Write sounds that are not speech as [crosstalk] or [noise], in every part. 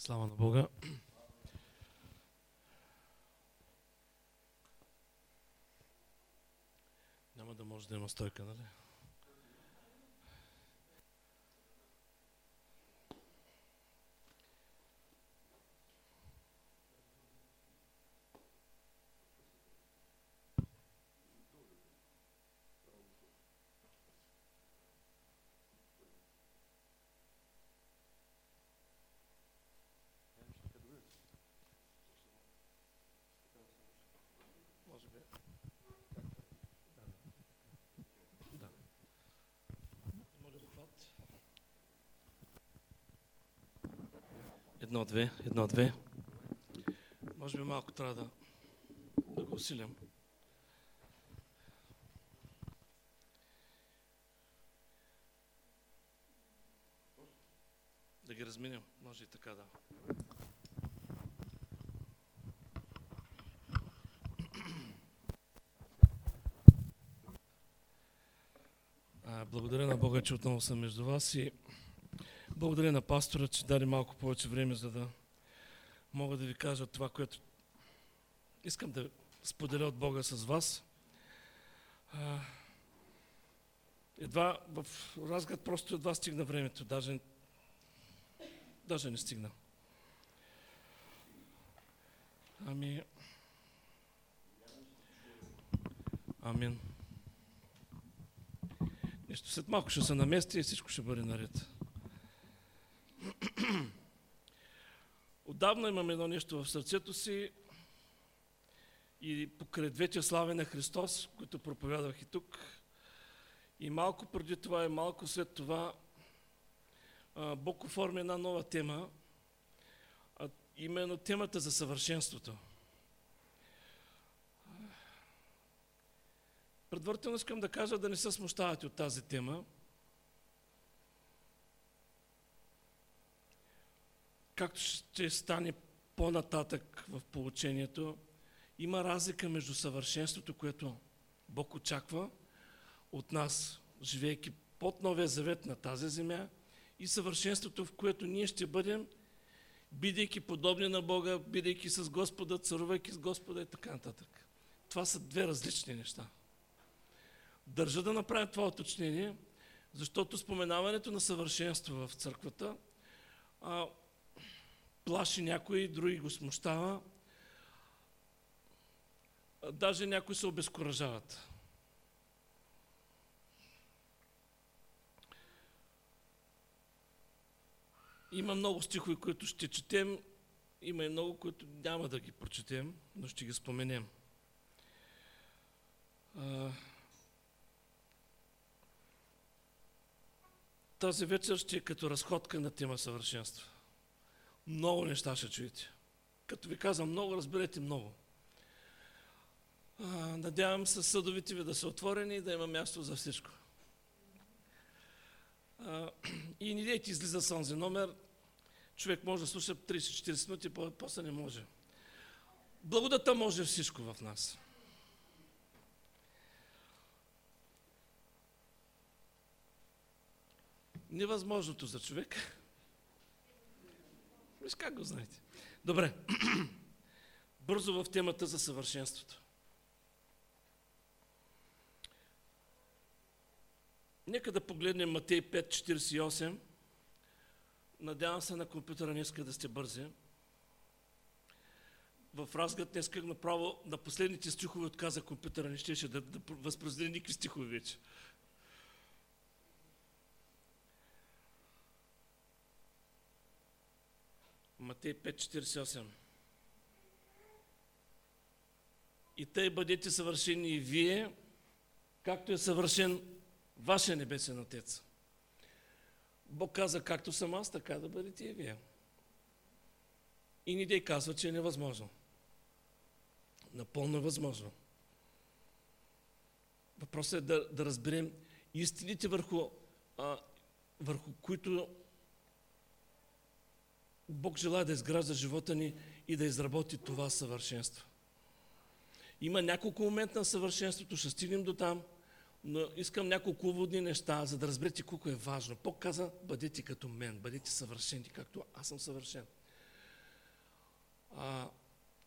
Слава на Бога. Няма да може да има стойка, нали? Едно, две, едно, две. Може би малко трябва да, да го усилям. Да ги разминем. Може и така да. Благодаря на Бога, че отново съм между вас и благодаря на пастора, че даде малко повече време, за да мога да ви кажа това, което искам да споделя от Бога с вас. Едва в разгад просто едва стигна времето, даже, даже не стигна. Ами... Амин. Нещо след малко ще се намести и всичко ще бъде наред. Отдавна имам едно нещо в сърцето си и покрай двете слави на Христос, които проповядвах и тук, и малко преди това и малко след това, Бог оформи една нова тема, а именно темата за съвършенството. Предварително искам да кажа да не се смущавате от тази тема. Както ще стане по-нататък в получението, има разлика между съвършенството, което Бог очаква от нас, живеейки под Новия завет на тази земя, и съвършенството, в което ние ще бъдем, бидейки подобни на Бога, бидейки с Господа, царувайки с Господа и така нататък. Това са две различни неща. Държа да направя това уточнение, защото споменаването на съвършенство в църквата а, плаши някои, други го смущава, даже някои се обезкуражават. Има много стихове, които ще четем, има и много, които няма да ги прочетем, но ще ги споменем. Тази вечер ще е като разходка на тема съвършенство. Много неща ще чуете. Като ви казвам много, разберете много. Надявам се съдовите ви да са отворени и да има място за всичко. И не дейте излиза с онзи номер. Човек може да слуша 30-40 минути, после не може. Благодата може всичко в нас. невъзможното за човек. Виж как го знаете. Добре. [clears throat] Бързо в темата за съвършенството. Нека да погледнем Матей 5.48. Надявам се на компютъра днеска да сте бързи. В разгад днеска направо на последните стихове отказа компютъра, не щеше да, да възпроизведе никакви стихове вече. Матей 5.48 И тъй бъдете съвършени и вие, както е съвършен вашия небесен Отец. Бог каза, както съм аз, така да бъдете и вие. И ни дей казва, че е невъзможно. Напълно възможно. Въпросът е да, да разберем истините върху, а, върху които Бог желая да изгражда живота ни и да изработи това съвършенство. Има няколко момента на съвършенството, ще стигнем до там, но искам няколко уводни неща, за да разберете колко е важно. Бог каза, бъдете като мен, бъдете съвършени, както аз съм съвършен. А,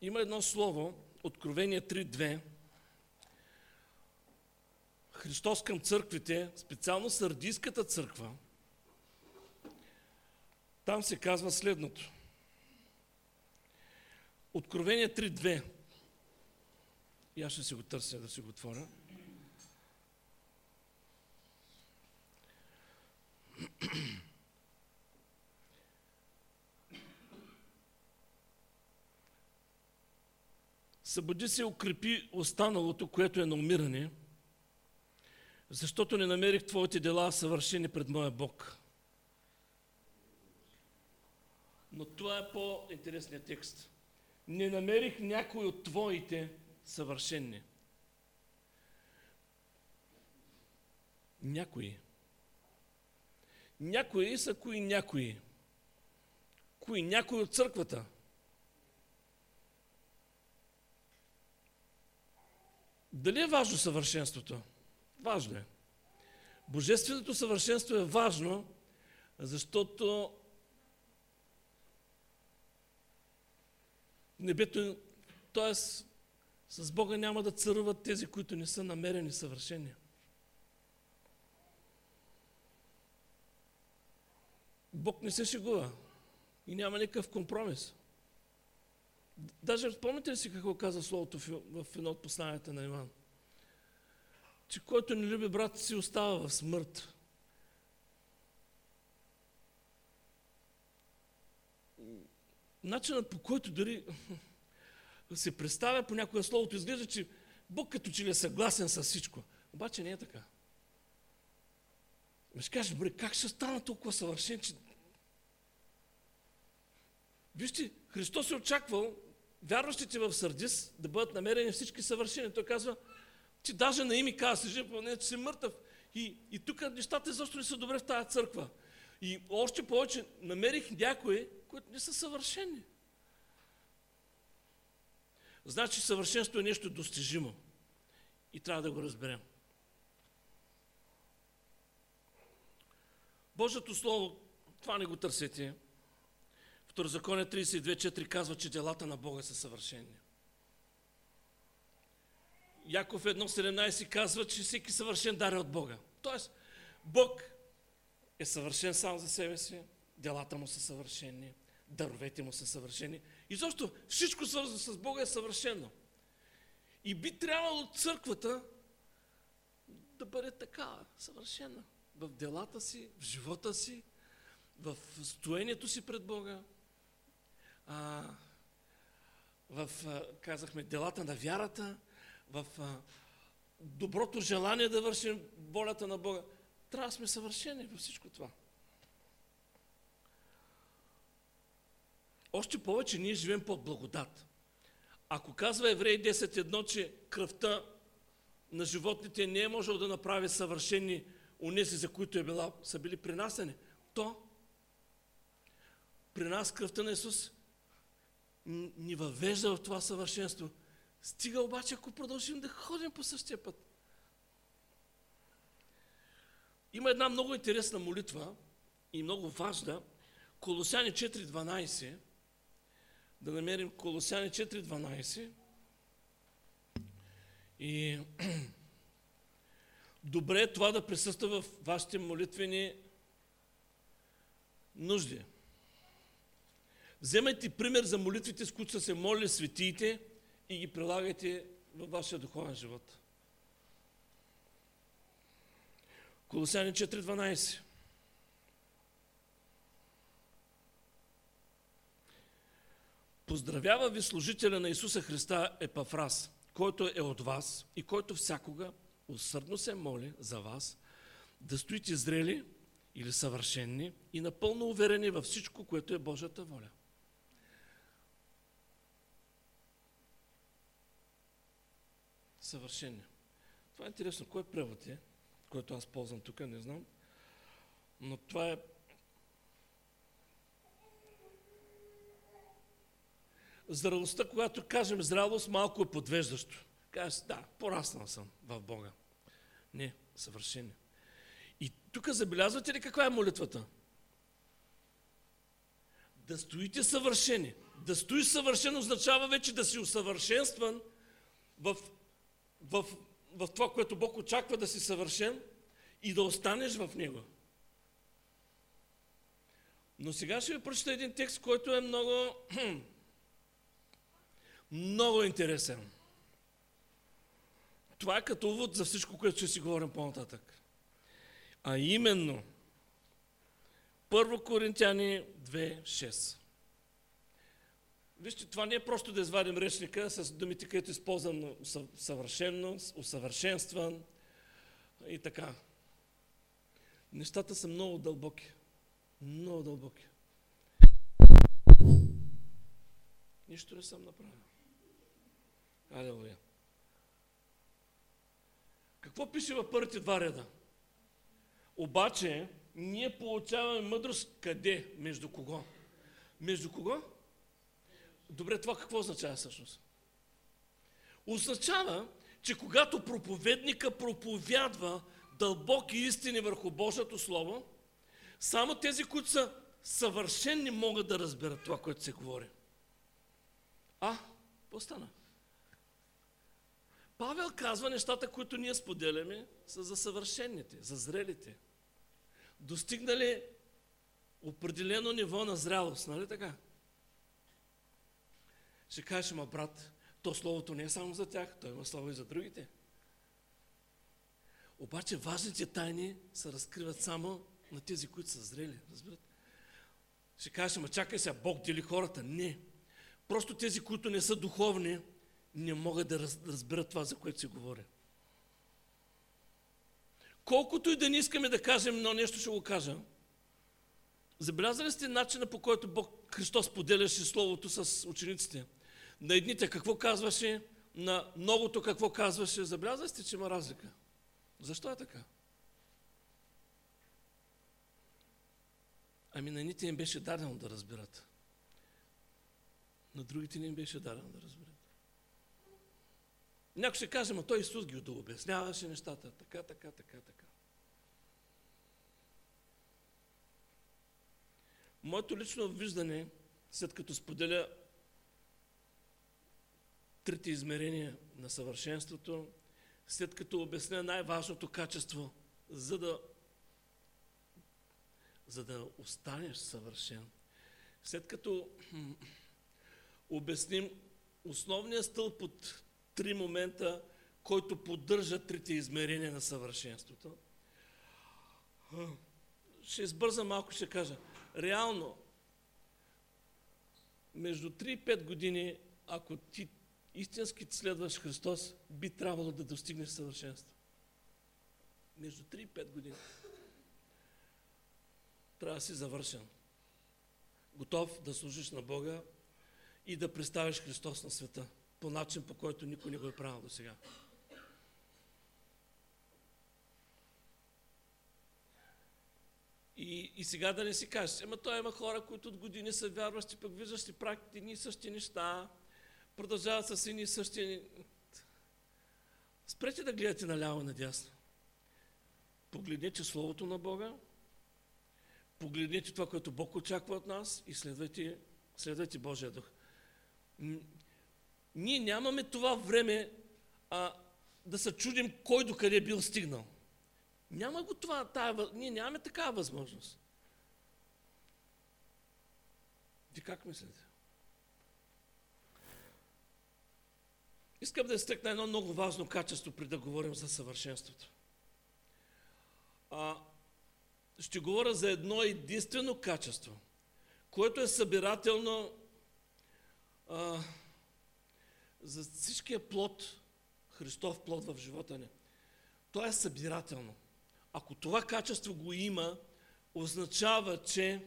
има едно слово, Откровение 3.2. Христос към църквите, специално Сардийската църква, там се казва следното. Откровение 3.2. И аз ще си го търся да си го отворя. Събуди се, укрепи останалото, което е на умиране, защото не намерих Твоите дела съвършени пред моя Бог. Но това е по-интересният текст. Не намерих някой от Твоите съвършени. Някои. Някои са кои някои. Кои някои от църквата. Дали е важно съвършенството? Важно е. Божественото съвършенство е важно, защото небето, т.е. с Бога няма да царуват тези, които не са намерени съвършени. Бог не се шегува и няма никакъв компромис. Даже спомните ли си какво каза Словото в едно от посланията на Иван? Че който не люби брат си остава в смърт. Начинът по който дори се представя по някое словото, изглежда, че Бог като че ли е съгласен с всичко. Обаче не е така. Ще кажеш, бре, как ще стана толкова съвършен, че... Вижте, Христос е очаквал вярващите в Сърдис да бъдат намерени всички съвършени. Той казва, че даже на ими казва, си жив, не, че си мъртъв. И, и тук нещата защо не са добре в тази църква. И още повече намерих някои, които не са съвършени. Значи съвършенство е нещо достижимо. И трябва да го разберем. Божието Слово, това не го търсете. Второзаконие 32.4 казва, че делата на Бога са съвършени. Яков 1.17 казва, че всеки съвършен дар е от Бога. Тоест, Бог е съвършен сам за себе си, делата му са съвършени, даровете му са съвършени. И защо всичко свързано с Бога е съвършено. И би трябвало църквата да бъде така, съвършена. В делата си, в живота си, в стоението си пред Бога, а, в, а, казахме, делата на вярата, в а, доброто желание да вършим волята на Бога. Трябва да сме съвършени във всичко това. Още повече ние живеем под благодат. Ако казва Евреи 10.1, че кръвта на животните не е можел да направи съвършени унеси, за които е била, са били принасени, то при нас кръвта на Исус ни въвежда в това съвършенство. Стига обаче, ако продължим да ходим по същия път. Има една много интересна молитва и много важна. Колосяни 4.12. Да намерим Колосяни 4.12. И [clears throat] добре е това да присъства в вашите молитвени нужди. Вземайте пример за молитвите, с които са се молили светиите и ги прилагайте във вашия духовен живот. Колосяни 4.12 Поздравява ви служителя на Исуса Христа Епафрас, който е от вас и който всякога усърдно се моли за вас да стоите зрели или съвършенни и напълно уверени във всичко, което е Божията воля. съвършени. Това е интересно. Кой превод е, който аз ползвам тук, не знам. Но това е Зрелостта, когато кажем зрелост, малко е подвеждащо. Кажеш, да, пораснал съм в Бога. Не, съвършени. И тук забелязвате ли каква е молитвата? Да стоите съвършени, Да стоиш съвършен означава вече да си усъвършенстван в, в, в това, което Бог очаква да си съвършен и да останеш в Него. Но сега ще ви прочета един текст, който е много, [clears throat] много интересен. Това е като увод за всичко, което ще си говорим по-нататък. А именно, 1 Коринтяни 2.6. Вижте, това не е просто да извадим речника с думите, които използвам съвършенно, усъвършенстван и така. Нещата са много дълбоки. Много дълбоки. Нищо не съм направил. Алелуя. Какво пише във първите два реда? Обаче, ние получаваме мъдрост къде? Между кого? Между кого? Добре, това какво означава всъщност? Означава, че когато проповедника проповядва дълбоки истини върху Божието Слово, само тези, които са съвършенни, могат да разберат това, което се говори. А, какво стана? Павел казва нещата, които ние споделяме, са за съвършените, за зрелите. Достигнали определено ниво на зрялост, нали така? Ще кажеш, ма брат, то словото не е само за тях, то има слово и за другите. Обаче важните тайни се разкриват само на тези, които са зрели. Разбират? Ще кажеш, ма чакай сега, Бог дели хората. Не. Просто тези, които не са духовни, не могат да разберат това, за което се говори. Колкото и да не искаме да кажем, но нещо ще го кажа. Забелязали сте начина по който Бог Христос поделяше Словото с учениците? На едните какво казваше, на многото какво казваше. Забелязали сте, че има разлика. Защо е така? Ами на едните им беше дадено да разберат. На другите не им беше дадено да разберат. Някой ще каже, но той Исус ги обясняваше нещата. Така, така, така, така. Моето лично виждане, след като споделя трите измерения на съвършенството, след като обясня най-важното качество, за да, за да останеш съвършен, след като обясним основния стълб от три момента, който поддържа трите измерения на съвършенството. Ще избърза малко, ще кажа. Реално, между 3 и 5 години, ако ти истински следваш Христос, би трябвало да достигнеш съвършенство. Между 3 и 5 години. Трябва да си завършен. Готов да служиш на Бога и да представиш Христос на света по начин, по който никой не го е правил до сега. И, и сега да не си кажеш, ама той има хора, които от години са вярващи, пък виждаш ли практики ни същи неща, продължават с едни същи... Спрете да гледате наляво и надясно. Погледнете Словото на Бога, погледнете това, което Бог очаква от нас и следвайте, следвайте Божия дух. Ние нямаме това време а, да се чудим кой до къде е бил стигнал. Няма го това, тая, ние нямаме такава възможност. Ти как мислите? Искам да изтъкна едно много важно качество, при да говорим за съвършенството. А, ще говоря за едно единствено качество, което е събирателно а, за всичкия плод, Христов плод в живота ни. То е събирателно. Ако това качество го има, означава, че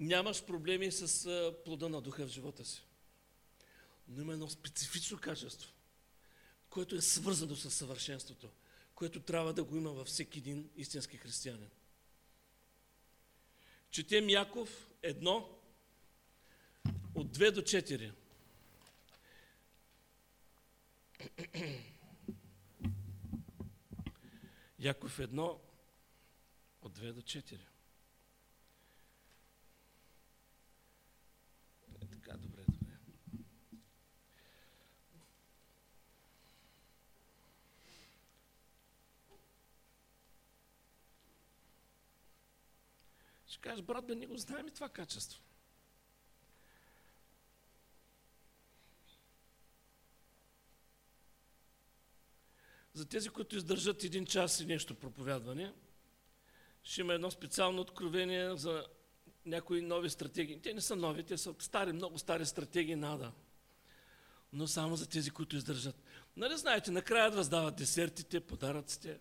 нямаш проблеми с плода на духа в живота си но има едно специфично качество, което е свързано с съвършенството, което трябва да го има във всеки един истински християнин. Четем Яков едно от 2 до 4. Яков 1 от 2 до 4. Е, така, добре, добре. Ще кажеш, брат, да не го знаем и това качество. За тези, които издържат един час и нещо проповядване, ще има едно специално откровение за някои нови стратегии. Те не са нови, те са стари, много стари стратегии нада. Но само за тези, които издържат. Нали знаете, накрая раздават десертите, подаръците,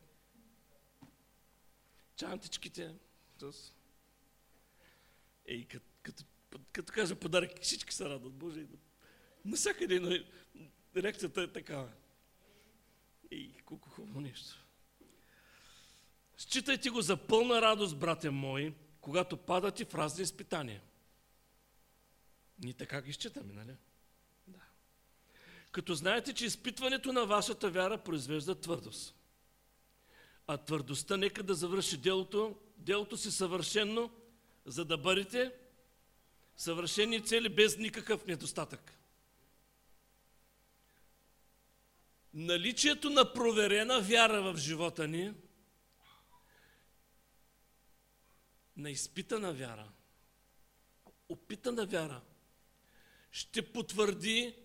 чантичките. Ей, като, като, като кажа подарък, всички се радват. Боже, навсякъде реакцията е такава. Ей, колко хубаво нещо. Считайте го за пълна радост, братя мои, когато падате в разни изпитания. Ние така ги считаме, нали? Да. Като знаете, че изпитването на вашата вяра произвежда твърдост. А твърдостта нека да завърши делото, делото си съвършенно, за да бъдете съвършени цели без никакъв недостатък. Наличието на проверена вяра в живота ни – на изпитана вяра, опитана вяра, ще потвърди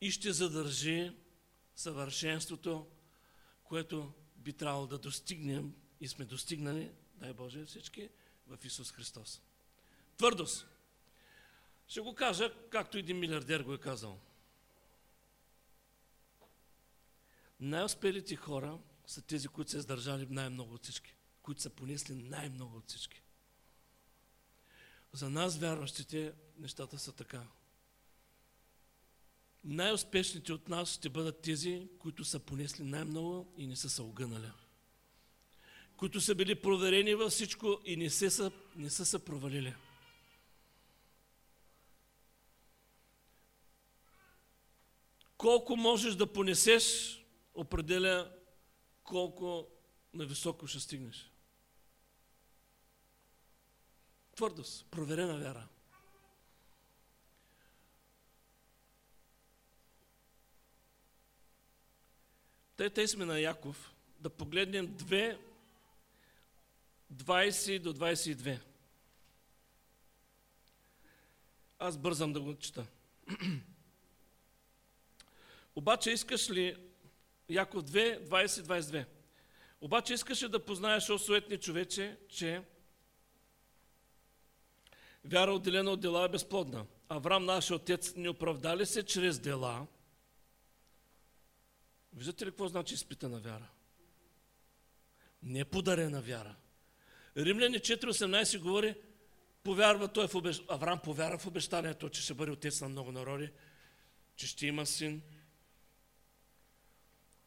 и ще задържи съвършенството, което би трябвало да достигнем и сме достигнали, дай Боже всички, в Исус Христос. Твърдост. Ще го кажа, както един милиардер го е казал. Най-успелите хора са тези, които са издържали най-много от всички, които са понесли най-много от всички. За нас, вярващите, нещата са така. Най-успешните от нас ще бъдат тези, които са понесли най-много и не са се огънали. Които са били проверени във всичко и не, се са, не са се провалили. Колко можеш да понесеш, определя колко нависоко ще стигнеш. Твърдост, проверена вяра. Те, те сме на Яков. Да погледнем 2, 20 до 22. Аз бързам да го чета. [clears throat] Обаче искаш ли Яков 2, 20-22. Обаче искаше да познаеш, о суетни човече, че вяра отделена от дела е безплодна. Авраам, нашия отец, не оправдали се чрез дела. Виждате ли какво значи изпитана вяра? Не подарена вяра. Римляни 4.18 говори, повярва той в обещ... Авраам повярва в обещанието, че ще бъде отец на много народи, че ще има син,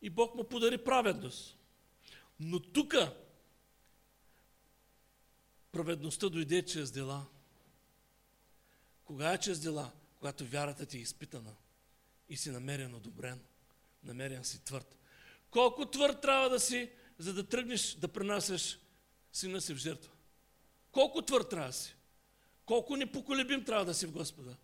и Бог му подари праведност. Но тук праведността дойде чрез дела. Кога е чрез дела? Когато вярата ти е изпитана и си намерен одобрен, намерен си твърд. Колко твърд трябва да си, за да тръгнеш да пренасяш сина си в жертва? Колко твърд трябва да си? Колко непоколебим трябва да си в Господа?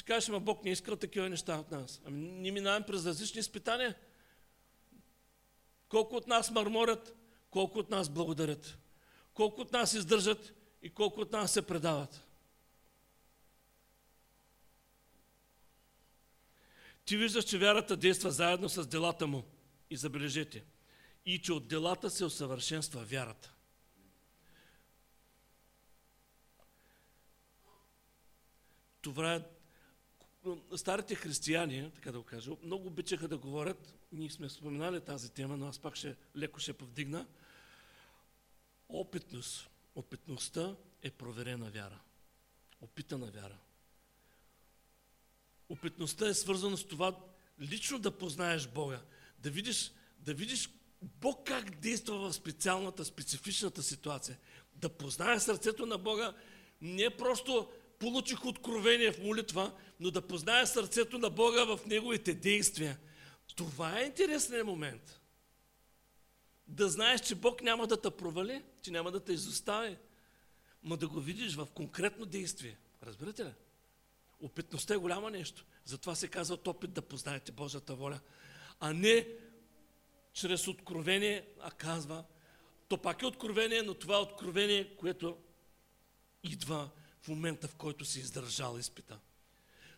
Ще кажеш, ама Бог не е искал такива неща от нас. Ами ние минаваме през различни изпитания. Колко от нас мърморят, колко от нас благодарят. Колко от нас издържат и колко от нас се предават. Ти виждаш, че вярата действа заедно с делата му. И забележете. И че от делата се усъвършенства вярата. Това е старите християни, така да го кажа, много обичаха да говорят, ние сме споменали тази тема, но аз пак ще, леко ще повдигна. Опитност. Опитността е проверена вяра. Опитана вяра. Опитността е свързана с това лично да познаеш Бога, да видиш, да видиш Бог как действа в специалната, специфичната ситуация. Да познаеш сърцето на Бога не просто получих откровение в молитва, но да позная сърцето на Бога в Неговите действия. Това е интересният момент. Да знаеш, че Бог няма да те провали, че няма да те изостави, но да го видиш в конкретно действие. Разбирате ли? Опитността е голямо нещо. Затова се казва от опит да познаете Божията воля. а не чрез откровение, а казва, то пак е откровение, но това е откровение, което идва в момента, в който си издържал изпита.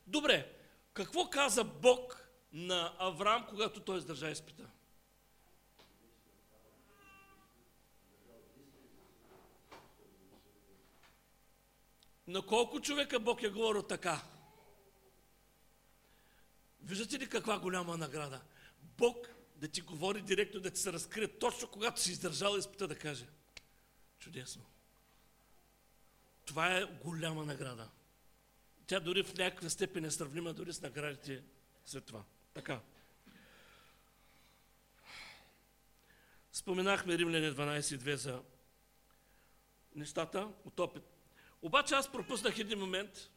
Добре, какво каза Бог на Авраам, когато той издържа изпита? На колко човека Бог е говорил така? Виждате ли каква голяма награда? Бог да ти говори директно, да ти се разкрие точно когато си издържал изпита да каже. Чудесно. Това е голяма награда. Тя дори в някаква степен е сравнима дори с наградите след това. Така. Споменахме Римляне 12.2 за нещата от опит. Обаче аз пропуснах един момент,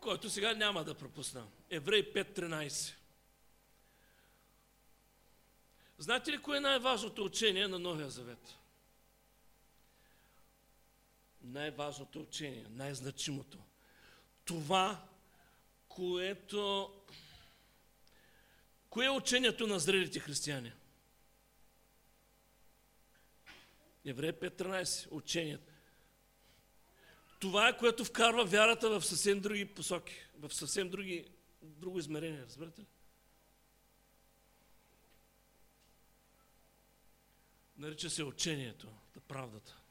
който сега няма да пропусна. Еврей 5.13. Знаете ли кое е най-важното учение на Новия Завет? Най-важното учение, най-значимото. Това, което... Кое е учението на зрелите християни? Еврей 5.13. Учението. Това е което вкарва вярата в съвсем други посоки, в съвсем други, друго измерение, разбирате ли? Нарича се учението, да правдата.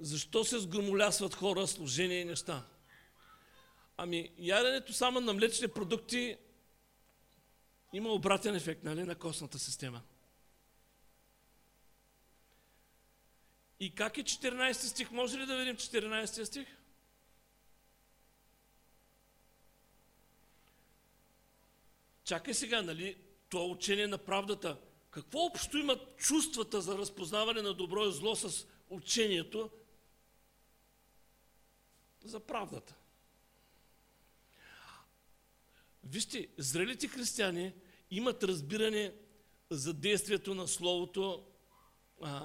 Защо се сгромолясват хора, служения и неща? Ами, яденето само на млечни продукти има обратен ефект, нали, на костната система. И как е 14 стих? Може ли да видим 14 стих? Чакай сега, нали? Това учение на правдата. Какво общо имат чувствата за разпознаване на добро и зло с учението за правдата? Вижте, зрелите християни имат разбиране за действието на Словото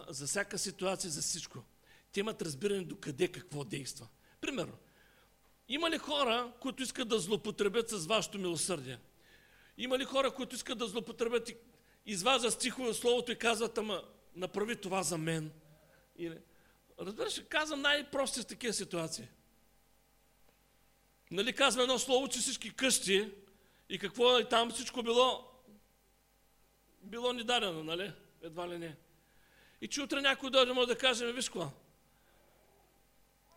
за всяка ситуация, за всичко. Те имат разбиране до къде какво действа. Примерно, има ли хора, които искат да злопотребят с вашето милосърдие? Има ли хора, които искат да злопотребят и изваждат стихове от Словото и казват, ама направи това за мен? Разбираш, казвам най-прости в такива ситуации. Нали казва едно слово, че всички къщи и какво е там всичко било, било ни дадено, нали? Едва ли не. И че утре някой дойде, може да каже, виж какво,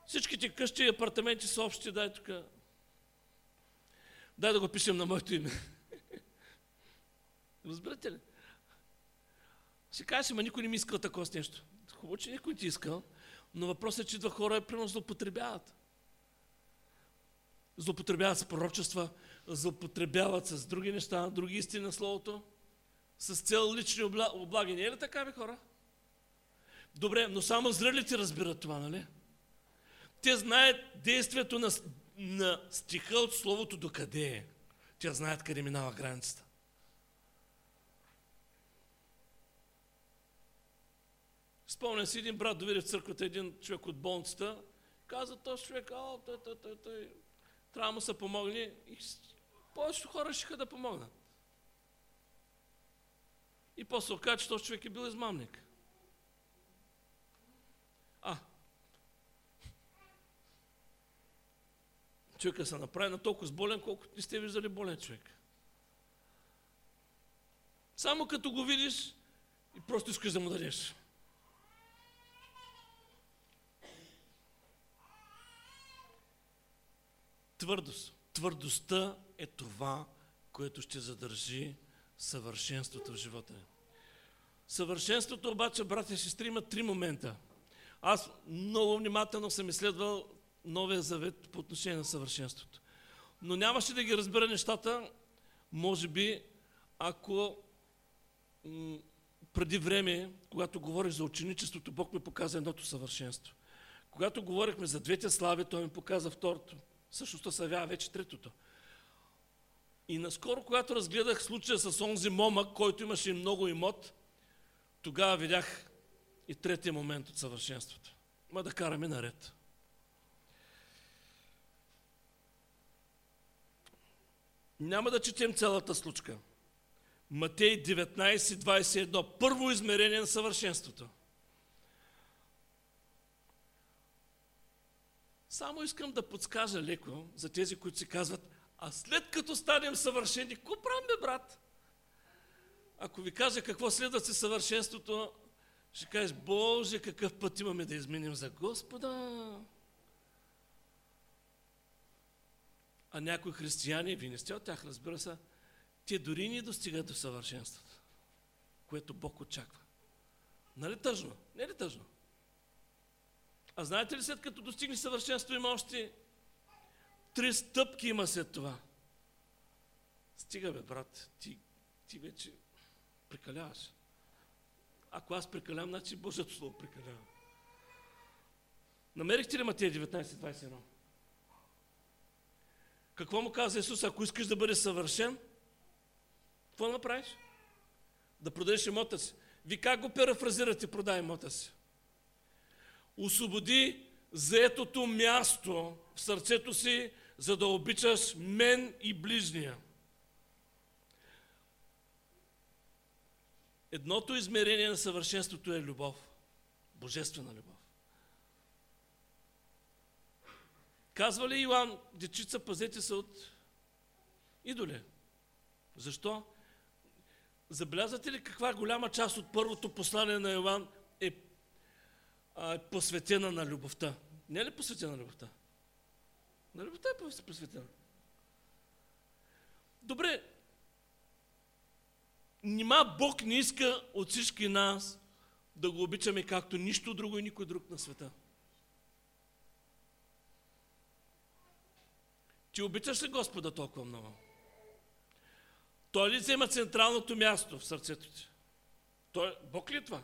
всичките къщи и апартаменти са общи, дай тук. Дай да го пишем на моето име. [laughs] Разбирате ли? Си кажеш, ма никой не ми искал такова с нещо. Хубаво, че никой ти искал, но въпросът е, че идва хора и примерно злоупотребяват. Злоупотребяват с пророчества, злоупотребяват с други неща, други истини на Словото, с цел лични облаги. Не е ли така, бе, хора? Добре, но само зрелите разбират това, нали? Те знаят действието на, на стиха от Словото до къде е. Те знаят къде минава границата. Спомня си един брат доведе в църквата един човек от болницата, каза този човек, а, той, той, той, той, трябва да му се помогне и повечето хора ще да помогнат. И после оказа, че този човек е бил измамник. А, човека се направи на толкова болен, колкото не сте виждали болен човек. Само като го видиш и просто искаш да му дадеш. Твърдост. Твърдостта е това, което ще задържи съвършенството в живота ни. Съвършенството обаче, братя и сестри, има три момента. Аз много внимателно съм изследвал Новия завет по отношение на съвършенството. Но нямаше да ги разбера нещата, може би, ако преди време, когато говорих за ученичеството, Бог ми показа едното съвършенство. Когато говорихме за двете слави, Той ми показа второто. Същото се явява вече третото. И наскоро, когато разгледах случая с онзи момък, който имаше много имот, тогава видях и третия момент от съвършенството. Ма да караме наред. Няма да четем цялата случка. Матей 19.21. Първо измерение на съвършенството. Само искам да подскажа леко за тези, които си казват, а след като станем съвършени, какво правим, бе, брат? Ако ви кажа какво следва се съвършенството, ще кажеш, Боже, какъв път имаме да изменим за Господа. А някои християни, вие не сте от тях, разбира се, те дори не достигат до съвършенството, което Бог очаква. Нали тъжно? Не е ли тъжно? А знаете ли след като достигне съвършенство има още три стъпки има след това. Стига бе, брат, ти, ти вече прекаляваш. Ако аз прекалявам, значи Божието Слово прекалява. Намерихте ли Матея 19.21? Какво му каза Исус? Ако искаш да бъдеш съвършен, какво направиш? Да продадеш имота си. Ви как го парафразирате, продай имота си? Освободи заетото място в сърцето си, за да обичаш мен и ближния. Едното измерение на съвършенството е любов. Божествена любов. Казва ли Иоанн, дечица, пазете се от идоле? Защо? Забелязвате ли каква голяма част от първото послание на Иоанн е а, посветена на любовта? Не е ли посветена на любовта? На любовта е посветена. Добре, Нима Бог не иска от всички нас да го обичаме както нищо друго и никой друг на света. Ти обичаш ли Господа толкова много? Той ли взема централното място в сърцето ти? Той, Бог ли е това?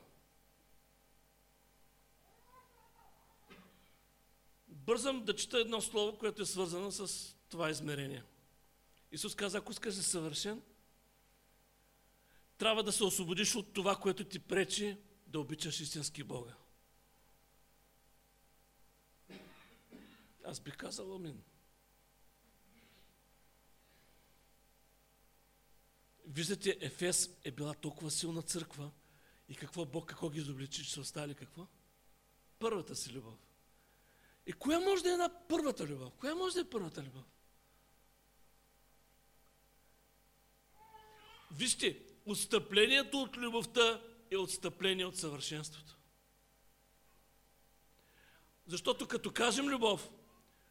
Бързам да чета едно слово, което е свързано с това измерение. Исус каза, ако искаш да си съвършен, трябва да се освободиш от това, което ти пречи да обичаш истински Бога. Аз бих казал амин. Виждате, Ефес е била толкова силна църква и какво Бог, какво ги изобличи, че са остали какво? Първата си любов. И коя може да е една първата любов? Коя може да е първата любов? Вижте, отстъплението от любовта е отстъпление от съвършенството. Защото като кажем любов,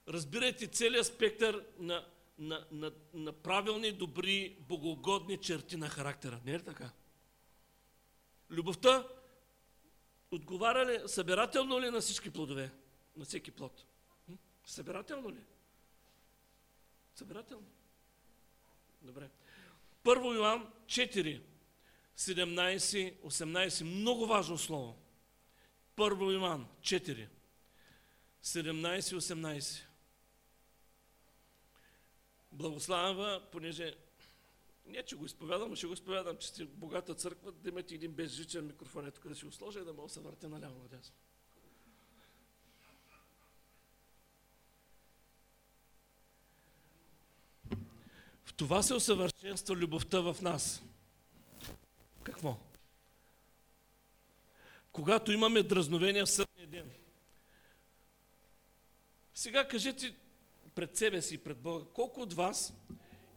разбирайте целият спектър на, на, на, на правилни, добри, богоугодни черти на характера. Не е ли така? Любовта отговаря ли, събирателно ли на всички плодове? На всеки плод? Събирателно ли? Събирателно. Добре. Първо Йоан 4, 17, 18. Много важно слово. Първо Йоан 4, 17, 18. Благослава, понеже не, че го изповядам, ще го изповядам, че сте богата църква, да имате един безжичен микрофон, тук да си го сложа и да мога да се върте наляво надясно. В това се усъвършенства любовта в нас. Какво? Когато имаме дразновения в съдния ден. Сега кажете пред себе си, пред Бога, колко от вас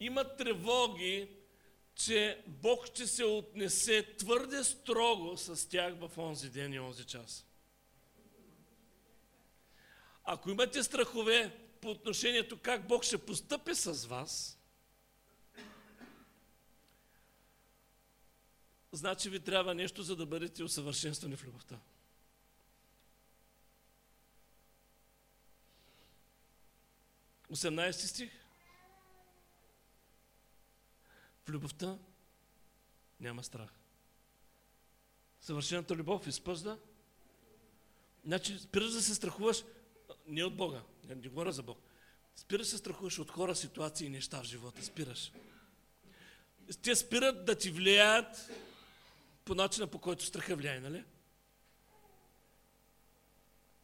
имат тревоги, че Бог ще се отнесе твърде строго с тях в онзи ден и онзи час. Ако имате страхове по отношението как Бог ще постъпи с вас, значи ви трябва нещо, за да бъдете усъвършенствани в любовта. Осемнайсти стих. В любовта няма страх. Съвършената любов изпъжда. Значи, спираш да се страхуваш не от Бога, не, не говоря за Бог. Спираш да се страхуваш от хора, ситуации и неща в живота. Спираш. Те спират да ти влияят по начина по който страха влияе, нали?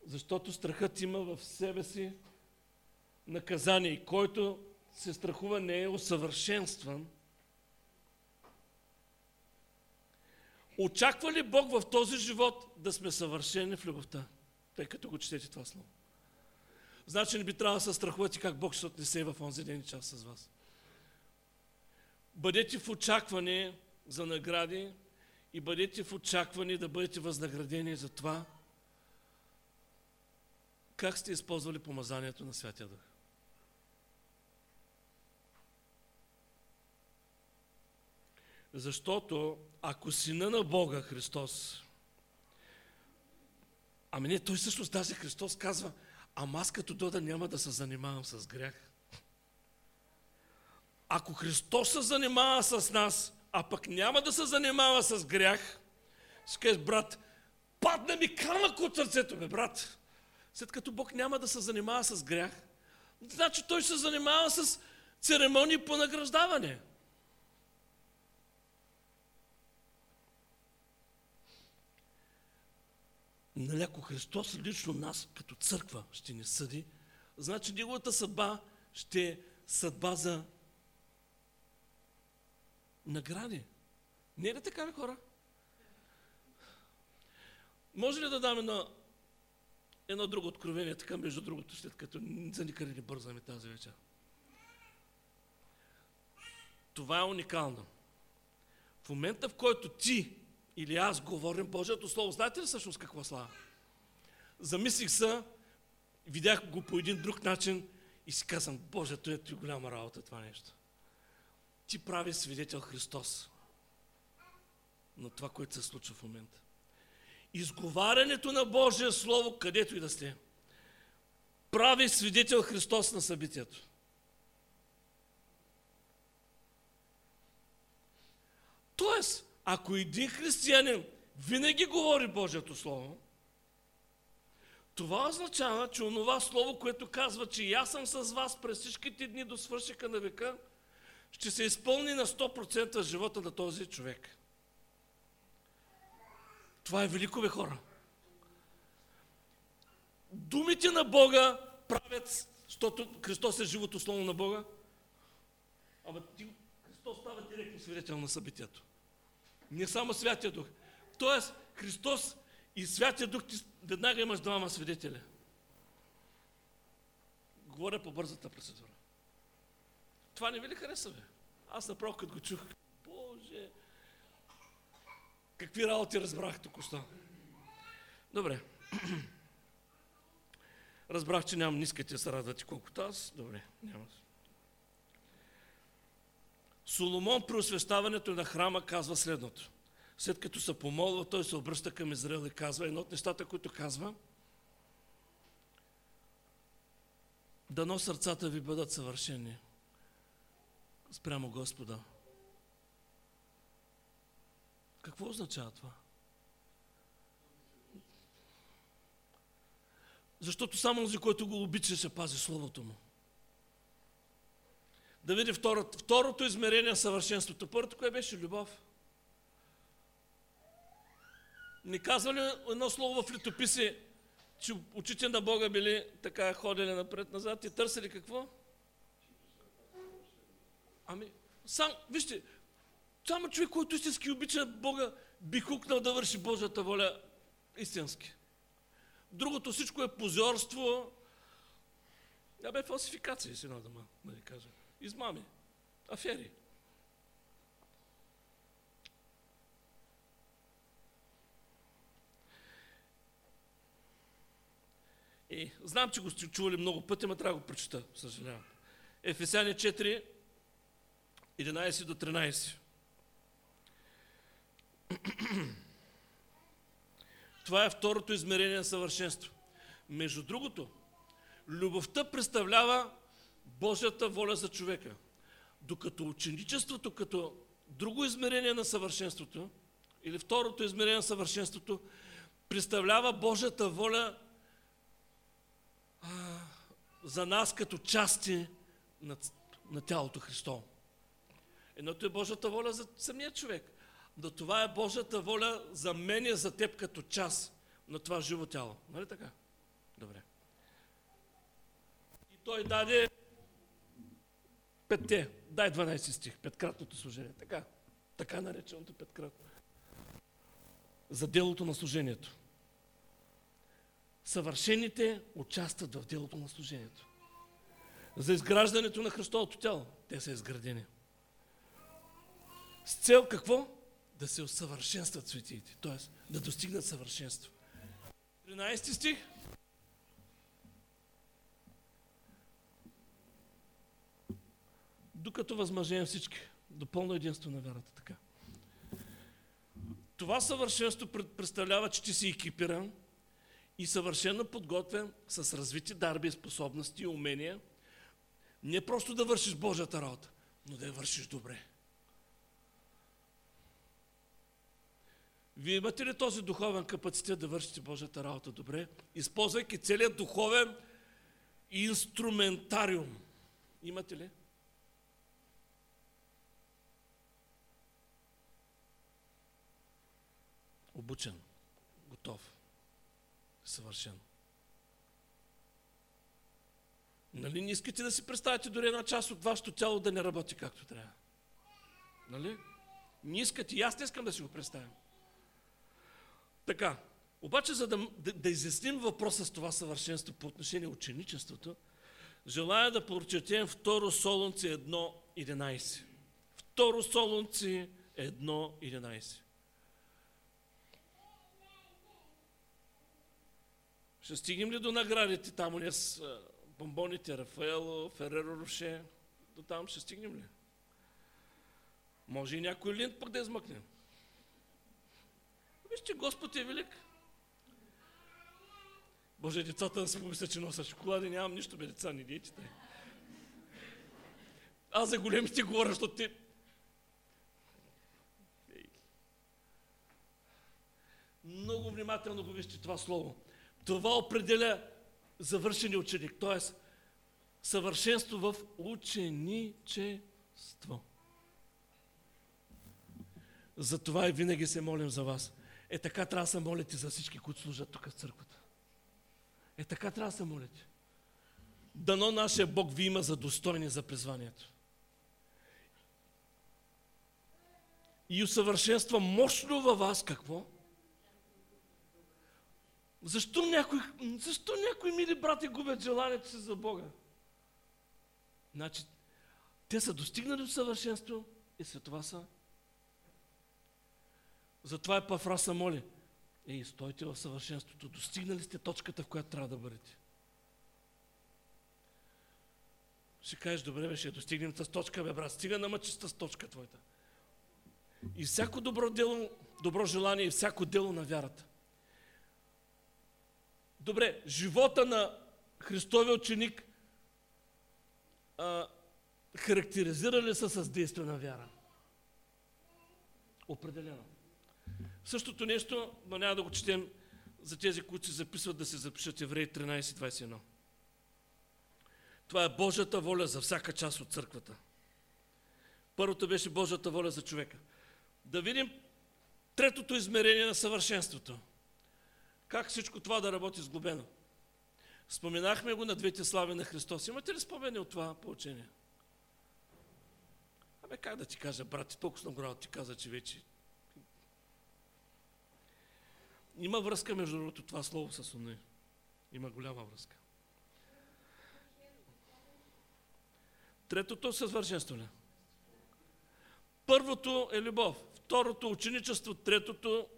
Защото страхът има в себе си наказание и който се страхува, не е усъвършенстван, очаква ли Бог в този живот да сме съвършени в любовта? Тъй като го четете това слово. Значи не би трябвало да се страхувате как Бог ще се отнесе в онзи ден час с вас. Бъдете в очакване за награди и бъдете в очакване да бъдете възнаградени за това, как сте използвали помазанието на Святия Дух. Защото ако сина на Бога Христос, ами не, той всъщност даже Христос казва, ама аз като дода няма да се занимавам с грях. Ако Христос се занимава с нас, а пък няма да се занимава с грях, ще брат, падна ми камък от сърцето, бе, брат. След като Бог няма да се занимава с грях, значи Той се занимава с церемонии по награждаване. Нали, Христос лично нас, като църква, ще ни съди, значи Неговата съдба ще е съдба за награди. Не е ли така, хора? Може ли да дам едно, едно друго откровение, така между другото, след като за никъде не бързаме тази вечер? Това е уникално. В момента, в който ти или аз говорим Божието Слово, знаете ли всъщност какво слава? Замислих се, видях го по един друг начин и си казвам, Боже, това е голяма работа това нещо ти прави свидетел Христос на това, което се случва в момента. Изговарянето на Божие Слово, където и да сте, прави свидетел Христос на събитието. Тоест, ако един християнин винаги говори Божието Слово, това означава, че онова Слово, което казва, че аз съм с вас през всичките дни до свършика на века, ще се изпълни на 100% живота на този човек. Това е велико, бе хора. Думите на Бога правят, защото Христос е живото слово на Бога. Ама ти, Христос става директно свидетел на събитието. Не само Святия Дух. Тоест, Христос и Святия Дух ти веднага имаш двама свидетели. Говоря по бързата процедура. Това не ви ли хареса, бе? Аз направо като го чух, Боже, какви работи разбрах току-що. Добре. [clears throat] Разбрах, че нямам, не искате да се радвате колкото аз. Добре, няма. Соломон при освещаването на храма казва следното. След като се помолва, той се обръща към Израел и казва едно от нещата, които казва дано сърцата ви бъдат съвършени спрямо Господа. Какво означава това? Защото само този, който го обича, ще пази Словото му. Да види второто, второто измерение на съвършенството. Първото, кое беше любов. Не казва ли едно слово в летописи, че очите на Бога били така ходили напред-назад и търсили какво? Ами, сам, вижте, само човек, който истински обича Бога, би хукнал да върши Божията воля истински. Другото всичко е позорство, да бе фалсификации, си надо да ви кажа. Измами, афери. И знам, че го сте чували много пъти, но трябва да го прочита, съжалявам. Ефесяни 4, 11 до 13. Това е второто измерение на съвършенство. Между другото, любовта представлява Божията воля за човека. Докато ученичеството като друго измерение на съвършенството, или второто измерение на съвършенството, представлява Божията воля за нас като части на, на тялото Христово. Едното е Божията воля за самия човек. Но това е Божията воля за мен и за теб като част на това живо тяло. Нали така? Добре. И той даде Петте, дай 12 стих, петкратното служение. Така, така нареченото петкратно. За делото на служението. Съвършените участват в делото на служението. За изграждането на Христовото тяло. Те са изградени. С цел какво? Да се усъвършенстват светиите. Т.е. да достигнат съвършенство. 13 стих. Докато възмъжеем всички до пълно единство на вярата. Така. Това съвършенство представлява, че ти си екипиран и съвършено подготвен с развити дарби, способности и умения. Не просто да вършиш Божията работа, но да я вършиш добре. Вие имате ли този духовен капацитет да вършите Божията работа добре, използвайки целият духовен инструментариум? Имате ли? Обучен, готов, съвършен. Нали не искате да си представите дори една част от вашето тяло да не работи както трябва? Нали? Не искате. И аз не искам да си го представям. Така, обаче за да, да, да изясним въпроса с това съвършенство по отношение ученичеството, желая да прочетем 2 Солунци 1.11. 2 Солунци 1.11. Ще стигнем ли до наградите там у с бомбоните Рафаело, Фереро Роше? До там ще стигнем ли? Може и някой линт пък да измъкнем. Вижте, Господ е велик. Боже, децата да си помислят, че носа шоколади, нямам нищо, бе, деца, не дейте. Аз за големите говоря, защото ти... Много внимателно го вижте това слово. Това определя завършения ученик, т.е. съвършенство в ученичество. Затова и винаги се молим за вас. Е така трябва да се молите за всички, които служат тук в църквата. Е така трябва да се молите. Дано нашия Бог ви има за достойни за призванието. И усъвършенства мощно във вас какво? Защо някои, защо някои мили брати губят желанието си за Бога? Значи, те са достигнали до съвършенство и след това са. Затова е Пафраса моли. Ей, стойте в съвършенството. Достигнали сте точката, в която трябва да бъдете. Ще кажеш, добре, бе, ще достигнем с точка, бе, брат. Стига намъчи с точка твоята. И всяко добро дело, добро желание и всяко дело на вярата Добре, живота на Христовия ученик а, характеризира ли се с действена вяра? Определено. Същото нещо, но няма да го четем за тези, които се записват, да се запишат Евреи 13.21. Това е Божията воля за всяка част от църквата. Първото беше Божията воля за човека. Да видим третото измерение на съвършенството – как всичко това да работи сглобено? Споменахме го на двете слави на Христос. Имате ли спомени от това поучение? Абе, как да ти кажа, брат, толкова съм ти каза, че вече... Има връзка между другото това слово с уни. Има голяма връзка. Третото съвършенство ли? Първото е любов. Второто ученичество. Третото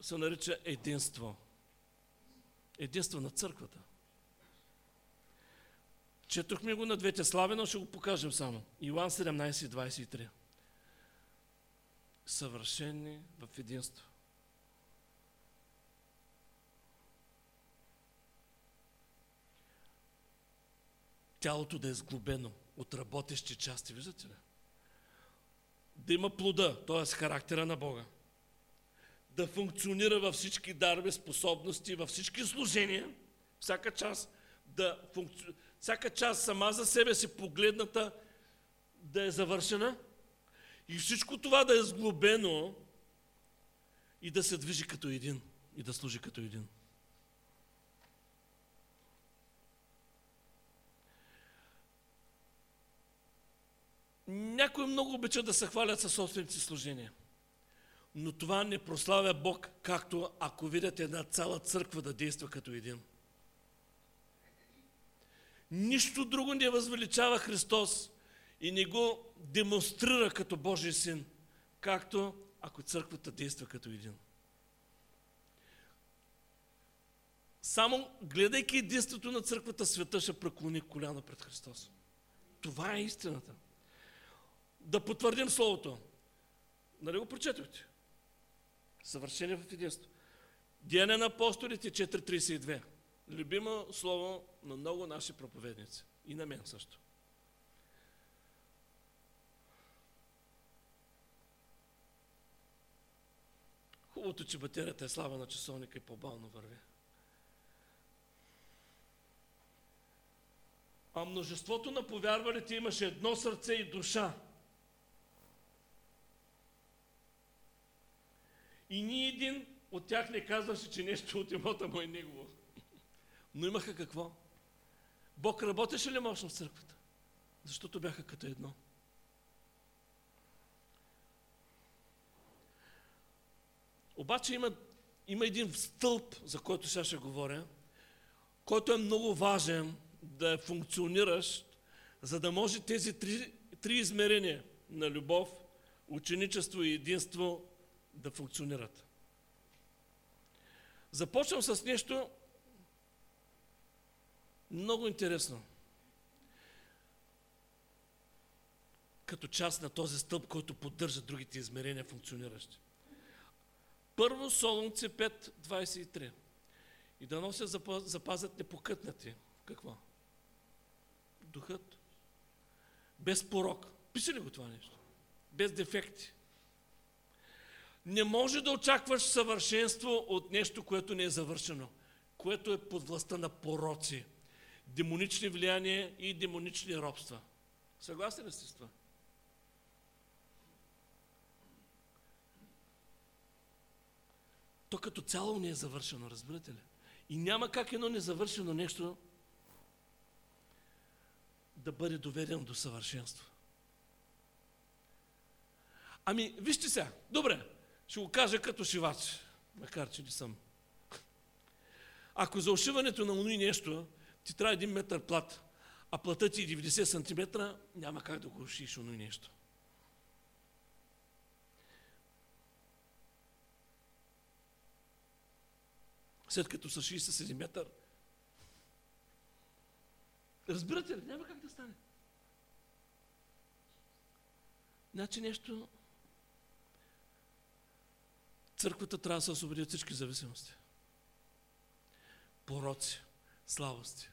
се нарича единство единство на църквата. Четохме го на двете слави, но ще го покажем само. Иоанн 17:23. Съвършени в единство. Тялото да е сглобено от работещи части, виждате ли? Да има плода, т.е. характера на Бога да функционира във всички дарби, способности, във всички служения, всяка част да функци... всяка част сама за себе си погледната да е завършена и всичко това да е сглобено и да се движи като един и да служи като един. Някои много обичат да се хвалят със собствените служения. Но това не прославя Бог, както ако видят една цяла църква да действа като един. Нищо друго не възвеличава Христос и не го демонстрира като Божий син, както ако църквата действа като един. Само гледайки единството на църквата, света ще преклони коляна пред Христос. Това е истината. Да потвърдим Словото. Нали го прочетохте? Съвършение в единство. Деяне на апостолите 4.32. Любимо слово на много наши проповедници. И на мен също. Хубавото, че батерията е слаба на часовника и по-бавно върви. А множеството на повярвалите имаше едно сърце и душа. И ни един от тях не казваше, че нещо от имота му е негово. Но имаха какво? Бог работеше ли мощно в църквата? Защото бяха като едно. Обаче има, има един стълб, за който сега ще говоря, който е много важен да функционираш, за да може тези три, три измерения на любов, ученичество и единство да функционират. Започвам с нещо много интересно. Като част на този стълб, който поддържа другите измерения функциониращи. Първо Солунци 5.23. И да носят запазят непокътнати. Какво? Духът. Без порок. Пише ли го това нещо? Без дефекти. Не може да очакваш съвършенство от нещо, което не е завършено, което е под властта на пороци, демонични влияния и демонични робства. Съгласни ли сте с това? То като цяло не е завършено, разбирате ли? И няма как едно незавършено нещо да бъде доведено до съвършенство. Ами, вижте сега, добре, ще го кажа като шивач, макар че не съм. Ако за ушиването на уни нещо ти трябва един метър плат, а платът ти е 90 см, няма как да го ушиш уни нещо. След като са 60 см, разбирате ли, няма как да стане. Значи нещо Църквата трябва да се освободи от всички зависимости. Пороци, слабости.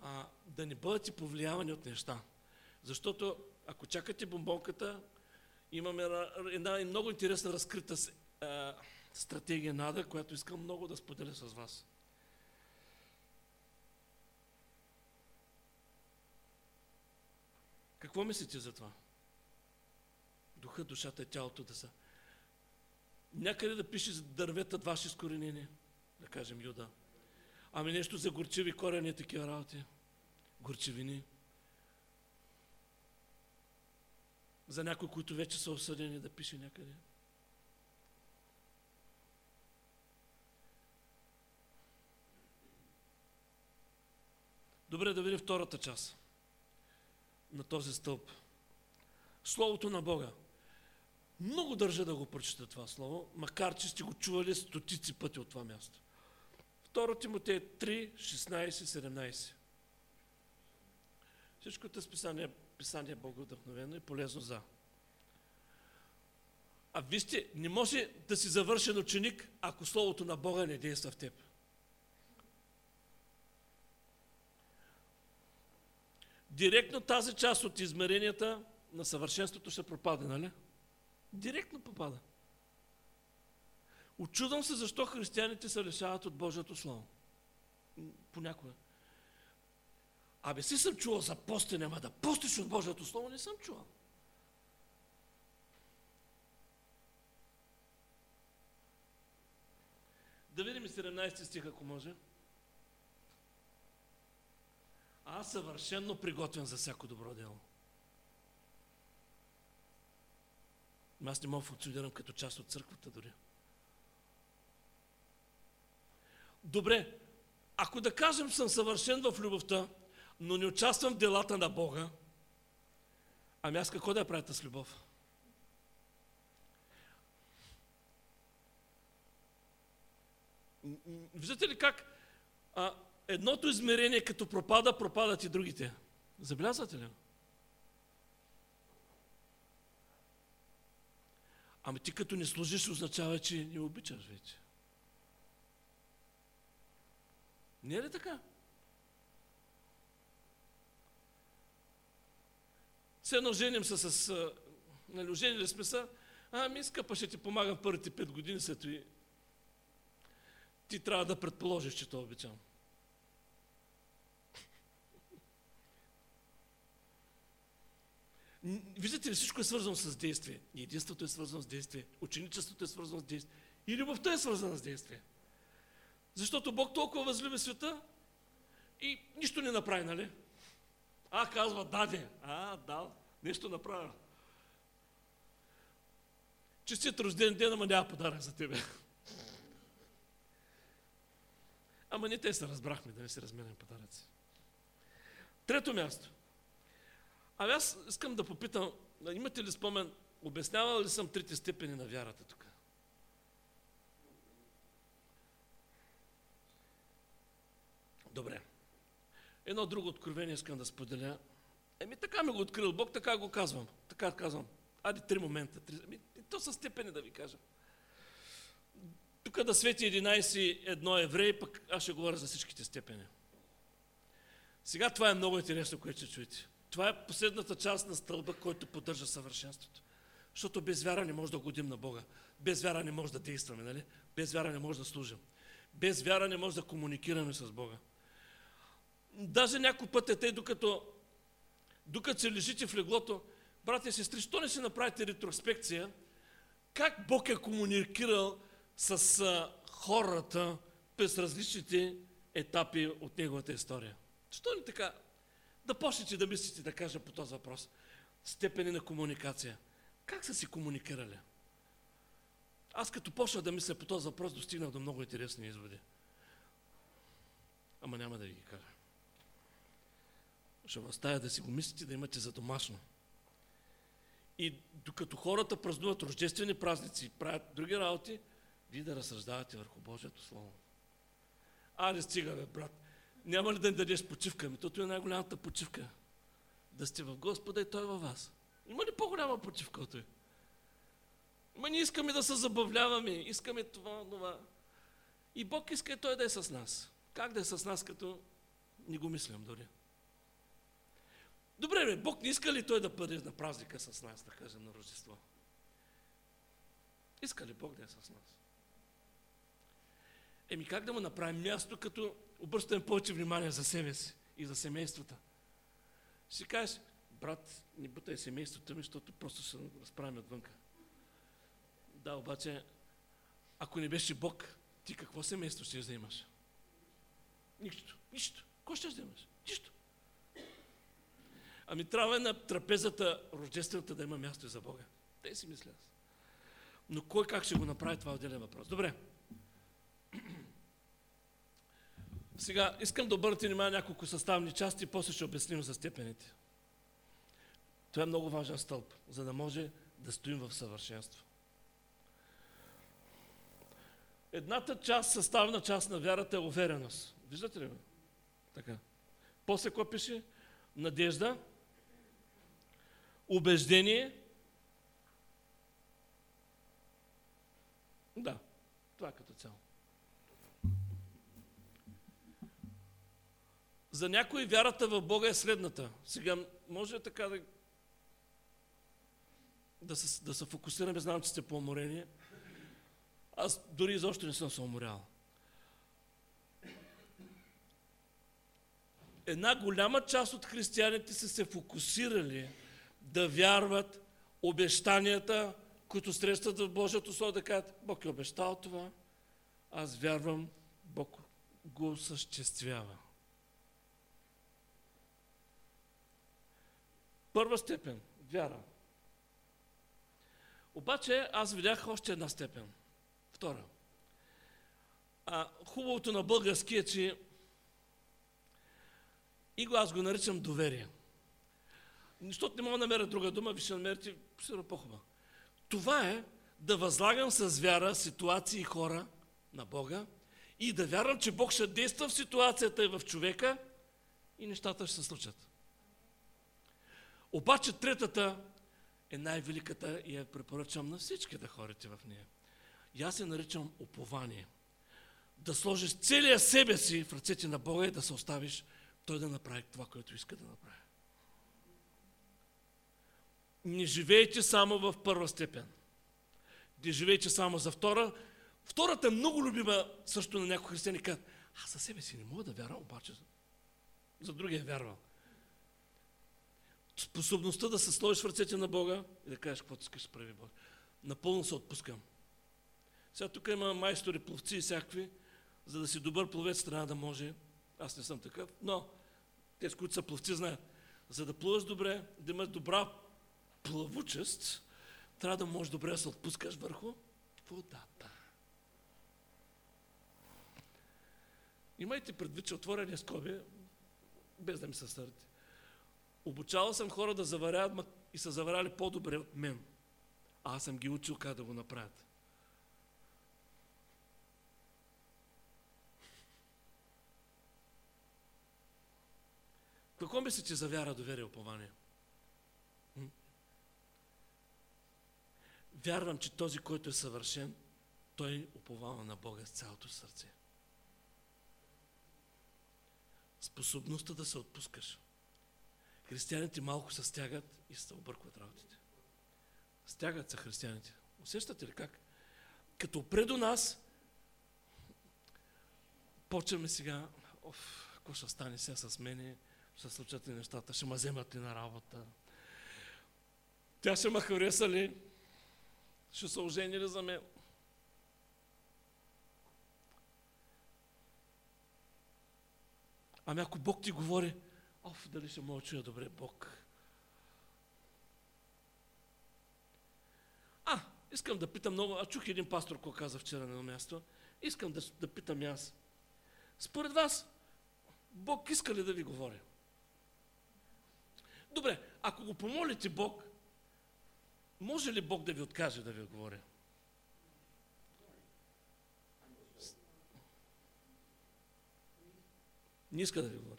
А, да не бъдете повлиявани от неща. Защото ако чакате бомбонката, имаме една много интересна разкрита а, стратегия НАДА, която искам много да споделя с вас. Какво мислите за това? Духа, душата и тялото да са Някъде да пише за дърветът ваши изкоренения, да кажем Юда. Ами нещо за горчиви корени, такива работи. Горчивини. За някои, които вече са осъдени да пише някъде. Добре да видим втората част на този стълб. Словото на Бога. Много държа да го прочета това слово, макар че сте го чували стотици пъти от това място. Второ Тимотей 3, 16, 17. Всичкото е писание, писание е Богодъхновено и полезно за. А вижте, не може да си завършен ученик, ако Словото на Бога не действа в теб. Директно тази част от измеренията на съвършенството ще пропадне, нали? Директно попада. Очудвам се защо християните се решават от Божието Слово. Понякога. Абе, си съм чувал за постене, ама да постиш от Божието Слово не съм чувал. Да видим 17 стих, ако може. Аз съвършенно приготвен за всяко добро дело. Но аз не мога да функционирам като част от църквата дори. Добре, ако да кажем съм съвършен в любовта, но не участвам в делата на Бога, ами аз какво да я правя с любов? Виждате ли как а, едното измерение като пропада, пропадат и другите? Забелязвате ли? Ами ти като не служиш, означава, че не обичаш вече. Не е ли така? Се едно женим се с... Нали, оженили сме се, ами скъпа ще ти помагам първите пет години, след и ти трябва да предположиш, че то обичам. Виждате ли, всичко е свързано с действие. И единството е свързано с действие. Ученичеството е свързано с действие. И любовта е свързана с действие. Защото Бог толкова възлюби света и нищо не направи, нали? А, казва, даде. А, дал. Нещо направя. Честит рожден ден, ама няма подарък за тебе. Ама не те се разбрахме да не се разменяме подаръци. Трето място. Ами аз искам да попитам, имате ли спомен, обяснявал ли съм трите степени на вярата тук? Добре. Едно друго откровение искам да споделя. Еми така ми го открил Бог, така го казвам. Така казвам. Ади три момента. Три... Еми, то са степени да ви кажа. Тук да свети 11 едно еврей, пък аз ще говоря за всичките степени. Сега това е много интересно, което ще чуете. Това е последната част на стълба, който поддържа съвършенството. Защото без вяра не може да годим на Бога. Без вяра не може да действаме, нали? Без вяра не може да служим. Без вяра не може да комуникираме с Бога. Даже някой път е тъй, докато, докато се лежите в леглото, брати и сестри, що не си направите ретроспекция, как Бог е комуникирал с хората през различните етапи от неговата история. Що не така? Да почнете да мислите, да кажа по този въпрос. Степени на комуникация. Как са си комуникирали? Аз като почна да мисля по този въпрос, достигнах до много интересни изводи. Ама няма да ви ги кажа. Ще оставя да си го мислите, да имате за домашно. И докато хората празнуват рождествени празници и правят други работи, вие да разсъждавате върху Божието Слово. Аре, стига, брат. Няма ли да ни дадеш почивка? Ми, тото е най-голямата почивка. Да сте в Господа и Той е във вас. Има ли по-голяма почивка от Той? Ма ние искаме да се забавляваме, искаме това, това. И Бог иска и Той да е с нас. Как да е с нас, като не го мислям дори? Добре, бе, Бог не иска ли Той да бъде на празника с нас, да кажем, на Рождество? Иска ли Бог да е с нас? Еми как да му направим място, като обръщаме повече внимание за себе си и за семействата? Ще кажеш, брат, не бутай семейството ми, защото просто ще разправим отвънка. Да, обаче, ако не беше Бог, ти какво семейство ще вземаш? Нищо. Нищо. Какво ще вземаш? Нищо. Ами трябва на трапезата рождествената да има място и за Бога. Те си мисля аз. Но кой как ще го направи, това е отделен въпрос. Добре. Сега искам да обърнете внимание няколко съставни части, после ще обясним за степените. Това е много важен стълб, за да може да стоим в съвършенство. Едната част, съставна част на вярата е увереност. Виждате ли? Така. После какво пише? Надежда, убеждение. Да, това е като цяло. За някои вярата в Бога е следната. Сега може така да, да, се, да се фокусираме, знам, че сте по-уморени. Аз дори изобщо не съм се уморял. Една голяма част от християните са се фокусирали да вярват обещанията, които срещат в Божието Слово, да кажат, Бог е обещал това, аз вярвам, Бог го осъществява. Първа степен – вяра. Обаче аз видях още една степен. Втора. А, хубавото на български е, че и го аз го наричам доверие. Защото не мога да намеря друга дума, ви ще намерите сигурно по-хубава. Това е да възлагам с вяра ситуации и хора на Бога и да вярвам, че Бог ще действа в ситуацията и в човека и нещата ще се случат. Обаче третата е най-великата и я препоръчвам на всички да ходите в нея. И аз се наричам упование. Да сложиш целия себе си в ръцете на Бога и да се оставиш Той да направи това, което иска да направи. Не живейте само в първа степен. Не живейте само за втора. Втората е много любима също на някои християни. Казват, аз за себе си не мога да вярвам, обаче за другия вярвам способността да се сложиш в ръцете на Бога и да кажеш каквото искаш прави Бог. Напълно се отпускам. Сега тук има майстори, пловци и всякакви, за да си добър пловец трябва да може. Аз не съм такъв, но тези, които са пловци, знаят. За да плуваш добре, да имаш добра плавучест, трябва да можеш добре да се отпускаш върху водата. Имайте предвид, че отворени скоби, без да ми се сърдите. Обучавал съм хора да заваряват и са заваряли по-добре от мен. А аз съм ги учил как да го направят. Какво мислите за вяра, доверие, упование? Вярвам, че този, който е съвършен, той уповава на Бога с цялото сърце. Способността да се отпускаш. Християните малко се стягат и се объркват работите. Стягат се християните. Усещате ли как? Като предо нас, почваме сега, оф, какво ще стане сега с мене, ще случат ли нещата, ще ме вземат ли на работа. Тя ще ме хареса ли, ще се ожени ли за мен. Ами ако Бог ти говори, Оф, дали ще мога чуя добре Бог. А, искам да питам много, а чух един пастор, какво каза вчера на едно място. Искам да, да питам аз. Според вас, Бог иска ли да ви говори? Добре, ако го помолите Бог, може ли Бог да ви откаже да ви отговори? Не иска да ви говори.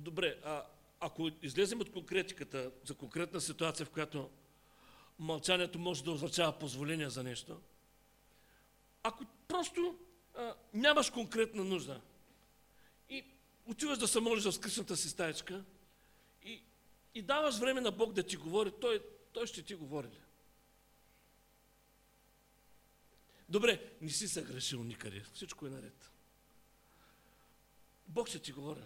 Добре, а ако излезем от конкретиката за конкретна ситуация, в която мълчанието може да означава позволение за нещо, ако просто а, нямаш конкретна нужда и отиваш да се молиш в скръчната си стаечка и, и даваш време на Бог да ти говори, той, той ще ти говори ли? Добре, не си се грешил никъде, всичко е наред. Бог ще ти говори.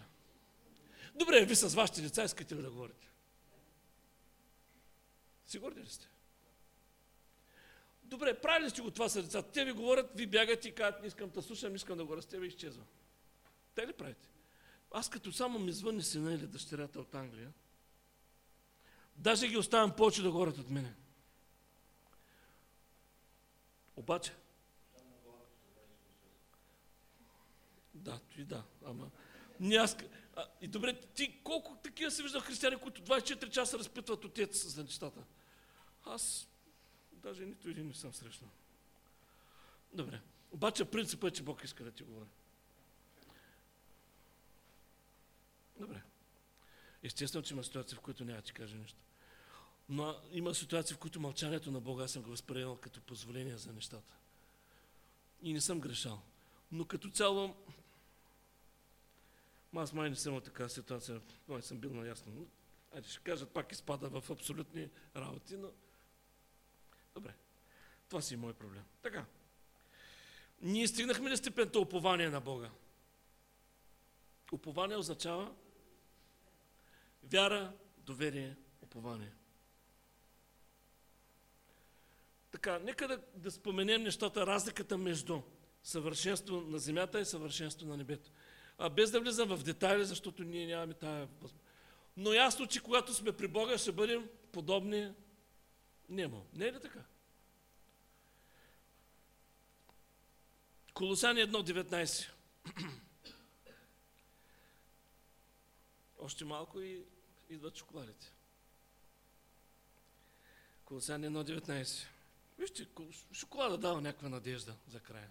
Добре, ви с вашите деца искате ли да говорите? Сигурни ли сте? Добре, правили сте го това с децата. Те ви говорят, ви бягате и казват, не искам да слушам, искам да го разтева и изчезвам. Те ли правите? Аз като само ми звънни сина или дъщерята от Англия, даже ги оставям повече да говорят от мене. Обаче, да, и да, ама не и добре, ти колко такива си виждал християни, които 24 часа разпитват отец за нещата? Аз даже нито един не съм срещнал. Добре. Обаче принципът е, че Бог иска да ти говори. Добре. Естествено, че има ситуации, в които няма да ти каже нищо. Но има ситуации, в които мълчанието на Бога аз съм го възприемал като позволение за нещата. И не съм грешал. Но като цяло аз май не съм в такава ситуация, май съм бил наясно. Айде ще кажат, пак изпада в абсолютни работи, но... Добре, това си е мой проблем. Така. Ние стигнахме ли степента упование на Бога? Упование означава вяра, доверие, упование. Така, нека да, да споменем нещата, разликата между съвършенство на земята и съвършенство на небето. А без да влизам в детайли, защото ние нямаме тая Но ясно, че когато сме при Бога, ще бъдем подобни Немо. Не е ли така? Колосани 1.19. Още малко и идват шоколадите. Колосани 1.19. Вижте, шоколада дава някаква надежда за края.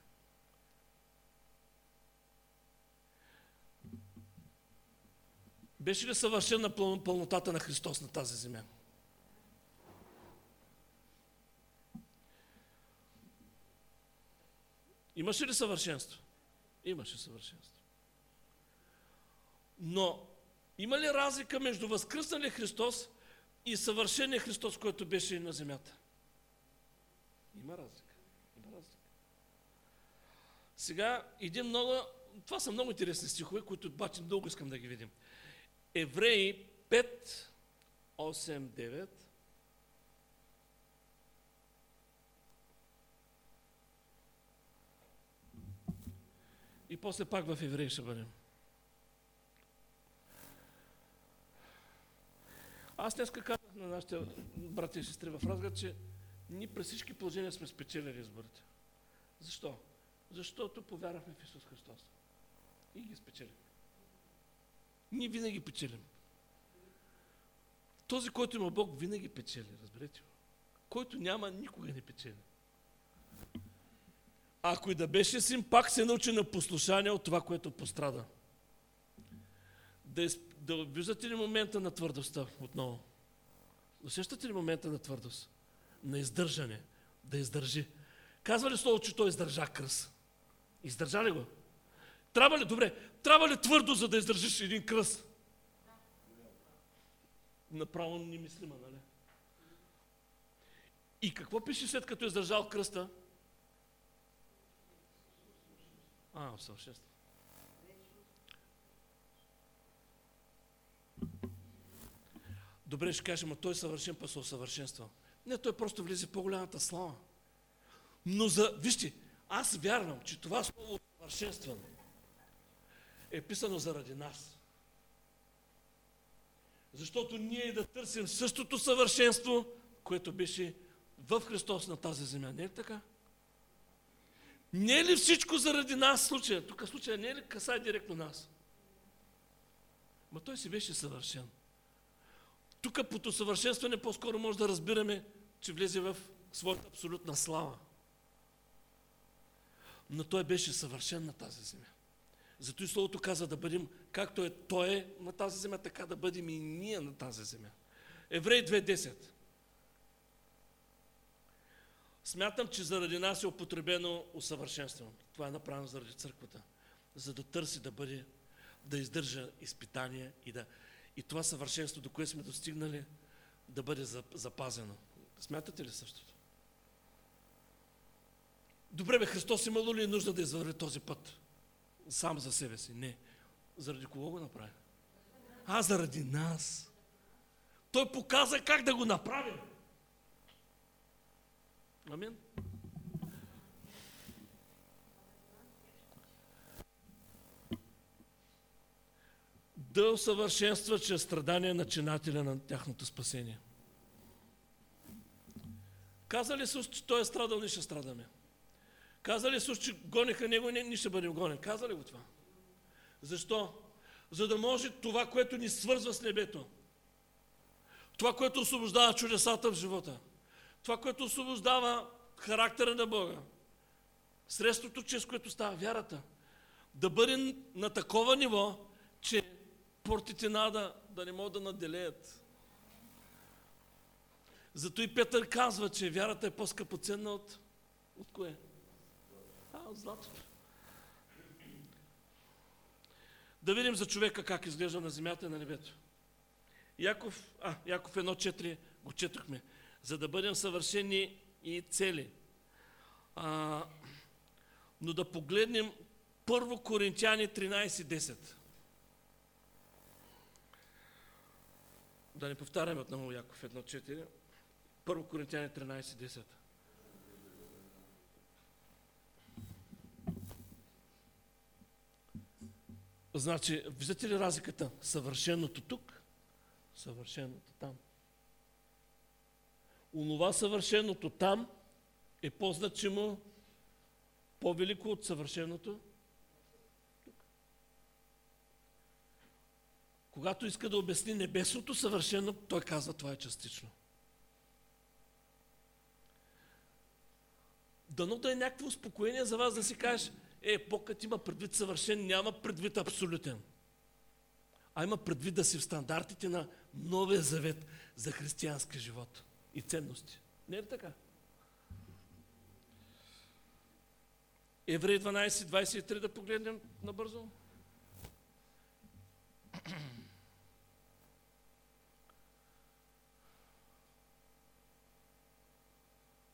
Беше ли съвършена пълнотата на Христос на тази земя? Имаше ли съвършенство? Имаше съвършенство. Но има ли разлика между възкръсналия Христос и съвършения Христос, който беше на земята? Има разлика. Има разлика. Сега, един много... Това са много интересни стихове, които обаче дълго искам да ги видим. Евреи 5, 8, 9. И после пак в Евреи ще бъдем. Аз днес казах на нашите брати и сестри в разгад, че ние през всички положения сме спечелили изборите. Защо? Защото повярвахме в Исус Христос. И ги спечелим. Ние винаги печелим. Този, който има Бог, винаги печели, разберете го. Който няма, никога не печели. Ако и да беше син, пак се научи на послушание от това, което пострада. Да, да виждате ли момента на твърдостта отново? Усещате ли момента на твърдост? На издържане. Да издържи. Казва ли слово, че той издържа кръс? Издържа ли го? Трябва ли, добре, трябва ли твърдо, за да издържиш един кръст? Направо немислима, нали? И какво пише след като е издържал кръста? А, усъвършенство. Добре, ще кажем, а той е съвършен, па се усъвършенства. Не, той просто влезе по-голямата слава. Но за, вижте, аз вярвам, че това слово усъвършенстване е писано заради нас. Защото ние да търсим същото съвършенство, което беше в Христос на тази земя. Не е така? Не е ли всичко заради нас случая? Тук случая не е ли касае директно нас? Ма той си беше съвършен. Тук под усъвършенстване по-скоро може да разбираме, че влезе в своята абсолютна слава. Но той беше съвършен на тази земя. Зато и Словото каза да бъдем, както е Той е на тази земя, така да бъдем и ние на тази земя. Еврей 2.10 Смятам, че заради нас е употребено усъвършенствено. Това е направено заради църквата. За да търси да бъде, да издържа изпитания и да... И това съвършенство, до което сме достигнали, да бъде запазено. Смятате ли същото? Добре бе, Христос имало ли нужда да извърви този път? Сам за себе си. Не. Заради кого го направи? А, заради нас. Той показа как да го направим. Амин. Да усъвършенства чрез страдания начинателя на тяхното спасение. Каза ли Исус, че Той е страдал, ние ще страдаме? Каза ли че гониха Него, ние, ние ще бъдем гонени? Каза ли го това? Защо? За да може това, което ни свързва с небето, това, което освобождава чудесата в живота, това, което освобождава характера на Бога, средството, чрез което става вярата, да бъде на такова ниво, че портите нада да не могат да наделеят. Зато и Петър казва, че вярата е по-скъпоценна от, от кое? От златото. Да видим за човека как изглежда на земята и на небето. Яков, а, Яков 1.4 го четохме за да бъдем съвършени и цели. А, но да погледнем първо Коринтияни 13.10. Да не повтаряме отново Яков 1.4. Първо Коринтияни 13.10. Значи, виждате ли разликата? Съвършеното тук съвършеното там. Онова съвършеното там е по-значимо, по-велико от съвършеното тук. Когато иска да обясни небесното съвършено, той казва това е частично. Дано да е някакво успокоение за вас да си кажеш, е, покът има предвид съвършен, няма предвид абсолютен. А има предвид да си в стандартите на Новия завет за християнски живот и ценности. Не е така? Евреи 12, 23 да погледнем набързо.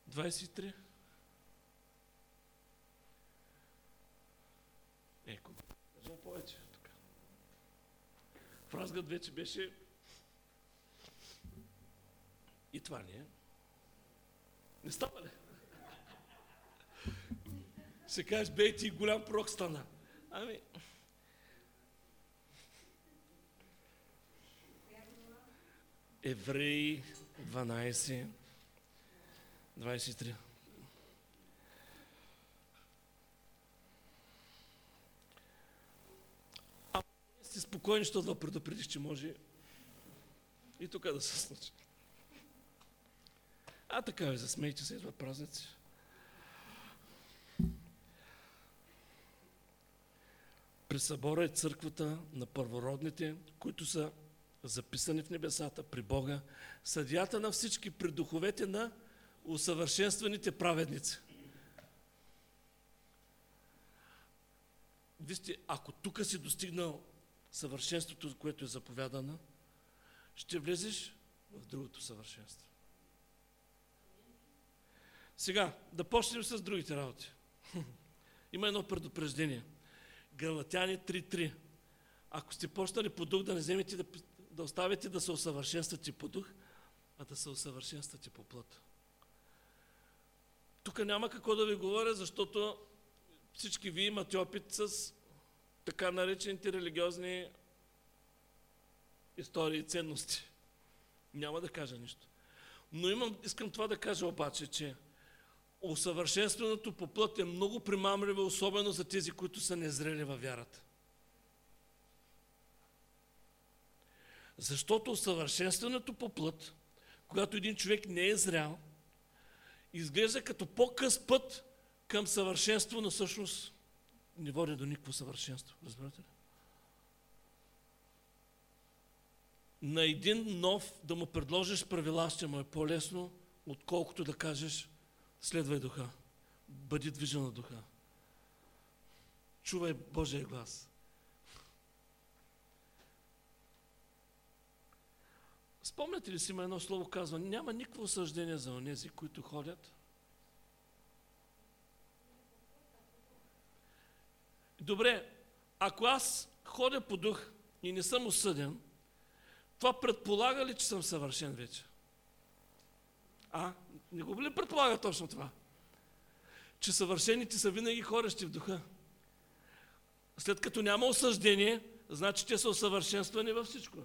Двадесет три. Кажа повече. Така. В разгъд вече беше и това не е. Не става ли? Се кажеш, бей ти голям пророк стана. Ами... Евреи 12, 23. А сте спокойни, защото да предупредиш, че може и тук да се случи. А така ви засмейте се, идват празници. При събора е църквата на първородните, които са записани в небесата при Бога, съдията на всички, при духовете на усъвършенстваните праведници. Вижте, ако тук си достигнал съвършенството, което е заповядано, ще влезеш в другото съвършенство. Сега, да почнем с другите работи. [laughs] Има едно предупреждение. Галатяни 3.3. Ако сте почнали по дух, да не вземете да, да оставите да се усъвършенствате по дух, а да се усъвършенствате по плът. Тук няма какво да ви говоря, защото всички ви имате опит с така наречените религиозни истории и ценности. Няма да кажа нищо. Но имам, искам това да кажа обаче, че усъвършенстването по плът е много примамливо, особено за тези, които са незрели във вярата. Защото усъвършенстването по плът, когато един човек не е зрял, изглежда като по-къс път към съвършенство, но всъщност не води до никакво съвършенство. Разбирате ли? На един нов да му предложиш правила ще му е по-лесно, отколкото да кажеш Следвай духа. Бъди движен на духа. Чувай Божия глас. Спомняте ли си има едно слово казва, няма никакво осъждение за онези, които ходят? Добре, ако аз ходя по дух и не съм осъден, това предполага ли, че съм съвършен вече? А? Не го ли предполага точно това? Че съвършените са винаги хорещи в духа. След като няма осъждение, значи те са усъвършенствани във всичко.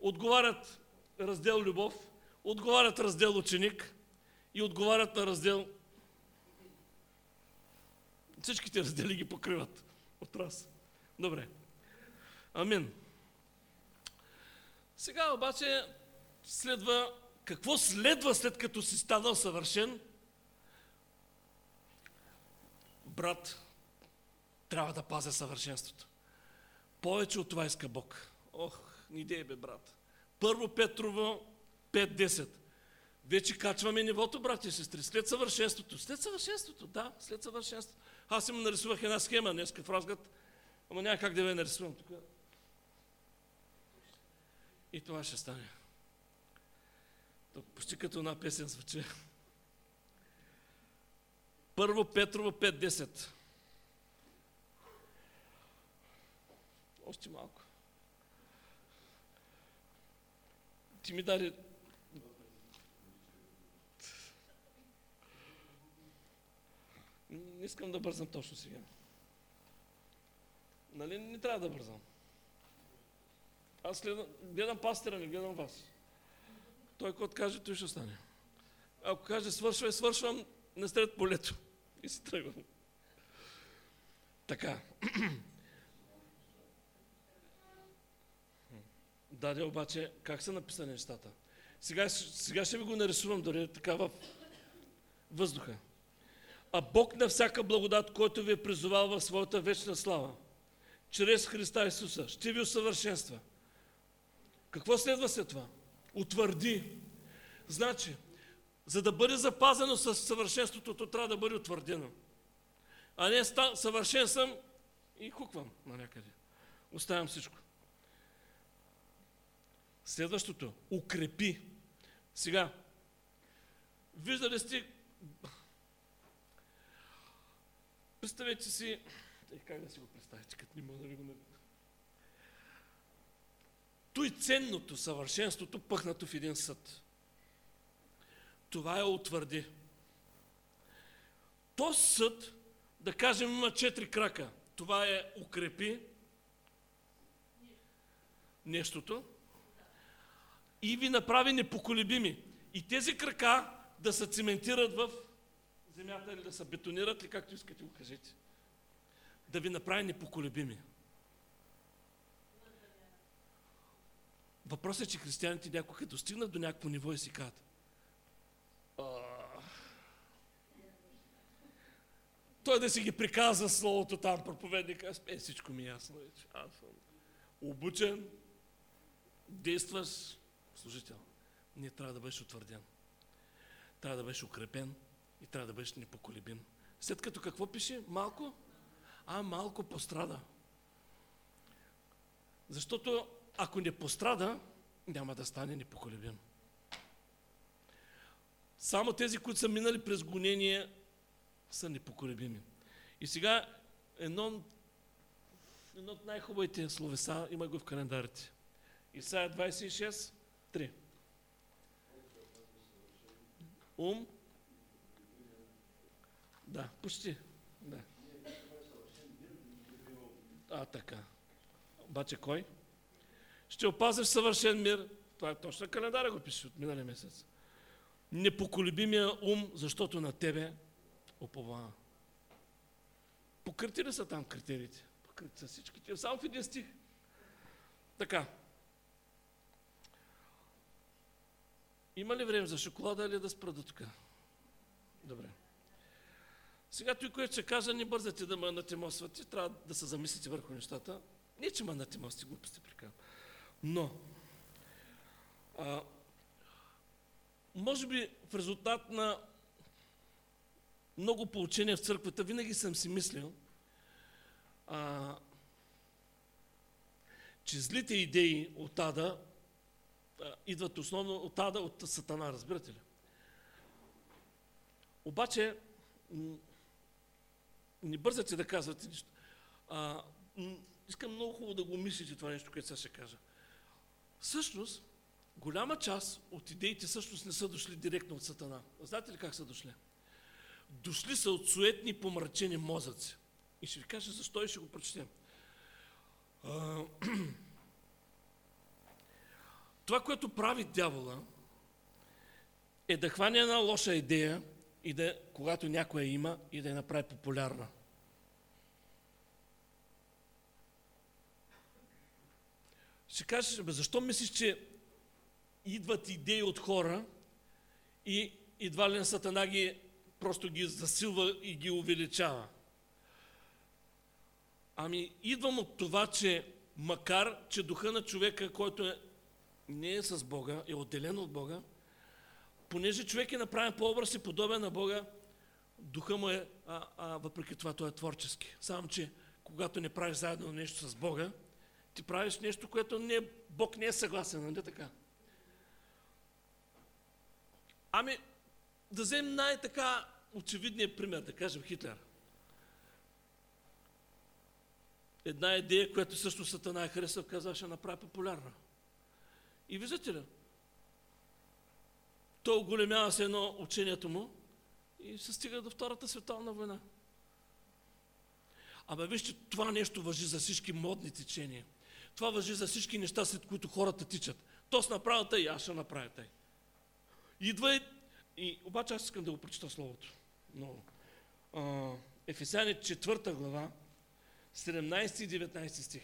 Отговарят раздел любов, отговарят раздел ученик и отговарят на раздел Всичките раздели ги покриват от раз. Добре. Амин. Сега обаче следва какво следва след като си станал съвършен? Брат, трябва да пазя съвършенството. Повече от това иска Бог. Ох, ни бе, брат. Първо Петрово 5.10. Вече качваме нивото, брати и сестри, след съвършенството. След съвършенството, да, след съвършенството. Аз им нарисувах една схема днес в разгад, ама няма как да я нарисувам тук. И това ще стане. Почти като една песен звучи. Първо Петрово 5.10. Още малко. Ти ми даде... Не искам да бързам точно сега. Нали не трябва да бързам? Аз гледам, гледам пастира, не гледам вас. Той който каже, той ще стане. Ако каже свършвай, свършвам, не стрет полето. И си тръгвам. Така. Даде обаче, как са написани нещата? Сега, сега ще ви го нарисувам дори така в въздуха. А Бог на всяка благодат, който ви е призовал в своята вечна слава, чрез Христа Исуса, ще ви усъвършенства. Какво следва след това? Утвърди. Значи, за да бъде запазено със съвършенството, то трябва да бъде утвърдено. А не съвършен съм и хуквам на някъде. Оставям всичко. Следващото. Укрепи. Сега, виждали сте... Представете си... Как да си го представите, като не мога да ви го той ценното, съвършенството, пъхнато в един съд. Това е утвърди. То съд, да кажем, има четири крака. Това е укрепи нещото и ви направи непоколебими. И тези крака да се цементират в земята или да се бетонират, ли както искате го кажете. Да ви направи непоколебими. Въпросът е, че християните някога достигнат до някакво ниво и си казват той да си ги приказва словото там, проповедника, е, всичко ми е ясно вече. Аз съм обучен, действаш, служител. Ние трябва да бъдеш утвърден. Трябва да бъдеш укрепен и трябва да бъдеш непоколебим. След като какво пише? Малко? А, малко пострада. Защото ако не пострада, няма да стане непоколебим. Само тези, които са минали през гонение, са непоколебими. И сега едно, едно от най-хубавите словеса, има го в календарите. Исайя 26, 3. Ум. Да, почти. Да. А, така. Обаче кой? Ще опазиш съвършен мир. Това е точно календара го пише от миналия месец. Непоколебимия ум, защото на тебе оповава. Покрити ли са там критериите? Покрити са всичките. Само в един стих. Така. Има ли време за шоколада или да спра до тук? Добре. Сега той, което ще кажа, не бързате да ме натемосвате, трябва да се замислите върху нещата. Не, че ме натемосвате, глупости прикавам. Но, а, може би в резултат на много получения в църквата, винаги съм си мислил, а, че злите идеи от Ада а, идват основно от Ада, от Сатана, разбирате ли? Обаче, не бързате да казвате нищо. А, искам много хубаво да го мислите това нещо, което сега ще кажа. Всъщност, голяма част от идеите всъщност не са дошли директно от Сатана. Знаете ли как са дошли? Дошли са от суетни помрачени мозъци. И ще ви кажа защо и ще го прочетем. [clears throat] Това, което прави дявола, е да хване една лоша идея и да, когато някоя има, и да я направи популярна. Ще кажеш, бе, защо мислиш, че идват идеи от хора и едва ли на Сатана ги просто ги засилва и ги увеличава? Ами, идвам от това, че макар, че духа на човека, който е, не е с Бога, е отделен от Бога, понеже човек е направен по образ и подобен на Бога, духа му е, а, а, въпреки това, той е творчески. Само, че когато не правиш заедно нещо с Бога, ти правиш нещо, което не, Бог не е съгласен, нали така? Ами, да вземем най-така очевидния пример, да кажем Хитлер. Една идея, която също Сатана е харесал, каза, ще направи популярна. И виждате ли? Той оголемява се едно учението му и се стига до Втората световна война. Абе, вижте, това нещо въжи за всички модни течения. Това въжи за всички неща, след които хората тичат. То с направата и аз ще направя тъй. Идва и, и... Обаче аз искам да го прочита Словото. Много. А, Ефесяни 4 глава, 17 и 19 стих.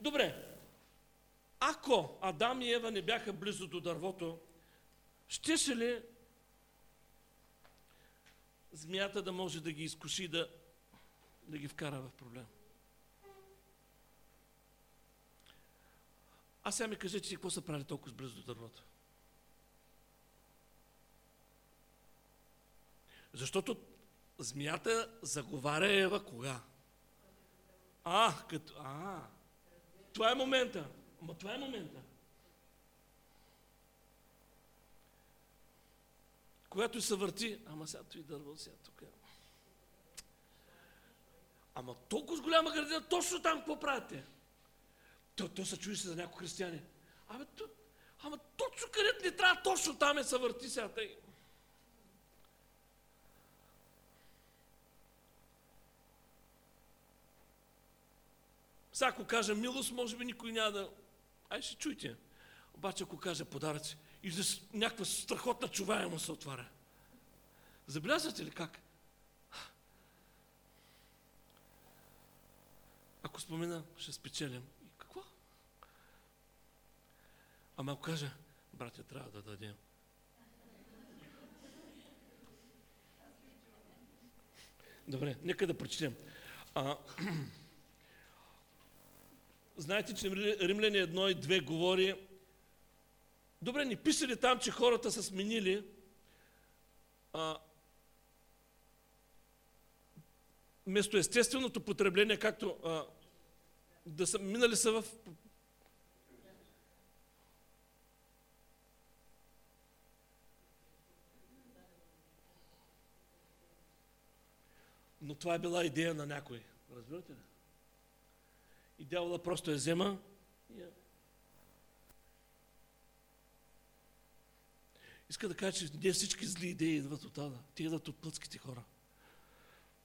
Добре, ако Адам и Ева не бяха близо до дървото, щеше ли змията да може да ги изкуши да, да ги вкара в проблем? А сега ми кажете, какво са правили толкова близо до дървото? Защото змията заговаря Ева кога? А, като... А, това е момента. Ама това е момента. Когато се върти, ама сега той дърво, сега тук. Ама толкова с голяма градина, точно там какво правите? То, то се чуи се за някои християни. Абе, то, ама точно където не трябва, точно там е се върти сега. Тъй. Сега ако кажа милост, може би никой няма да Ай ще чуйте. Обаче ако каже подаръци, и за някаква страхотна чувая му се отваря. Забелязвате ли как? Ако спомена, ще спечелим. И какво? Ама ако каже, братя, трябва да дадем. Добре, нека да прочетем. А, [clears throat] знаете, че Римляни 1 и 2 говори, добре, ни писали там, че хората са сменили а, вместо естественото потребление, както а, да са минали са в Но това е била идея на някой. Разбирате ли? И дявола просто я взема. Иска да кажа, че не всички зли идеи идват от Ада. Те идват от плътските хора.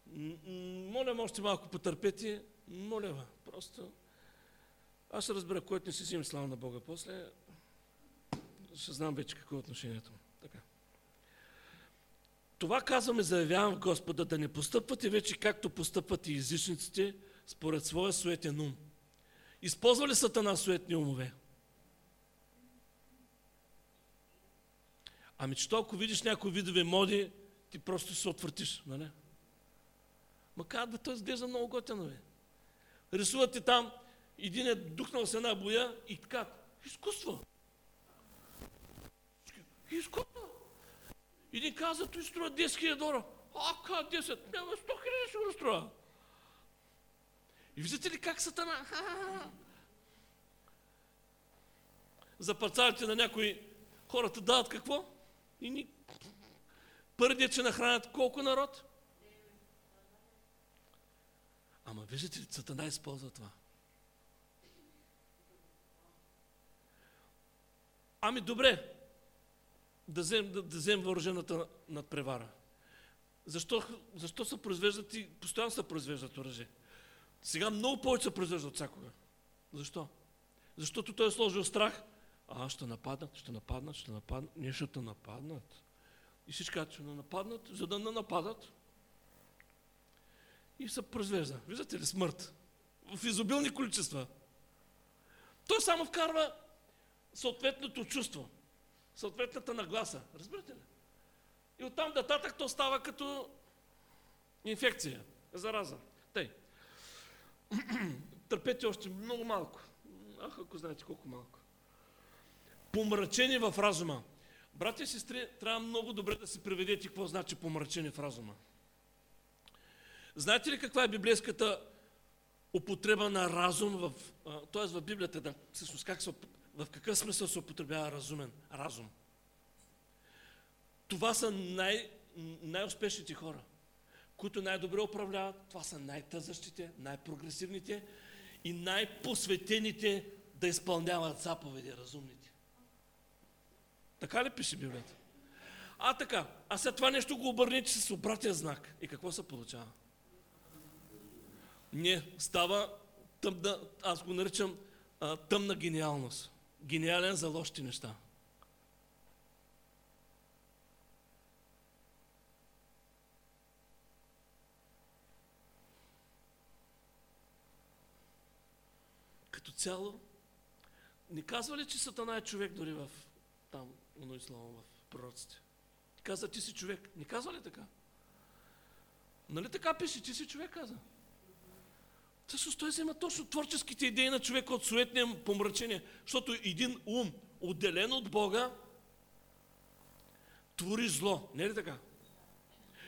Моля, още малко потърпете. Моля просто. Аз ще разбера, който не си взиме слава на Бога. После ще знам вече какво е отношението му. Така. Това казваме, заявявам в Господа, да не постъпвате вече както постъпват и езичниците, според своя суетен ум. Използва ли Сатана суетни умове? Ами че ако видиш някои видове моди, ти просто се отвъртиш, нали? Макар да той изглежда много готино, бе. Рисуват ти там, един е духнал с една боя и така, изкуство. Изкуство. Един каза, той струва 10 000 долара. А, ка 10? Няма 100 хиляди ще го струва. И виждате ли как сатана? За парцалите на някои хората дават какво? И ни... Пърдия, че нахранят колко народ? Ама виждате ли, сатана използва това. Ами добре, да вземем, да, да взем въоръжената надпревара. Защо, защо се произвеждат и постоянно се произвеждат оръжие? Сега много повече се произвежда от всякога. Защо? Защото той е сложил страх. А, ще нападнат, ще нападнат, ще нападнат. Не ще те нападнат. И всички казват, ще нападнат, за да не нападат. И се произвежда. Виждате ли смърт? В изобилни количества. Той само вкарва съответното чувство, съответната нагласа. Разбирате ли? И оттам нататък то става като инфекция, зараза. [clears throat] Търпете още много малко. Ах, ако знаете колко малко. Помрачени в разума. Братя и сестри, трябва много добре да си преведете какво значи помрачени в разума. Знаете ли каква е библейската употреба на разум в, т.е. в Библията, да, всъщност как се, в какъв смисъл се употребява разумен, разум? Това са най, най-успешните хора които най-добре управляват, това са най-тъзащите, най-прогресивните и най-посветените да изпълняват заповеди, разумните. Така ли пише Библията? А така, а след това нещо го обърнете с обратен знак. И какво се получава? Не, става тъмна, аз го наричам а, тъмна гениалност. Гениален за лоши неща. Като цяло, не казва ли, че Сатана е човек дори в там, оно ислам, в пророците? Каза, ти си човек. Не казва ли така? Нали така пише, ти си човек, каза. Всъщност той взема точно творческите идеи на човека от суетния помрачение, защото един ум, отделен от Бога, твори зло. Не е ли така?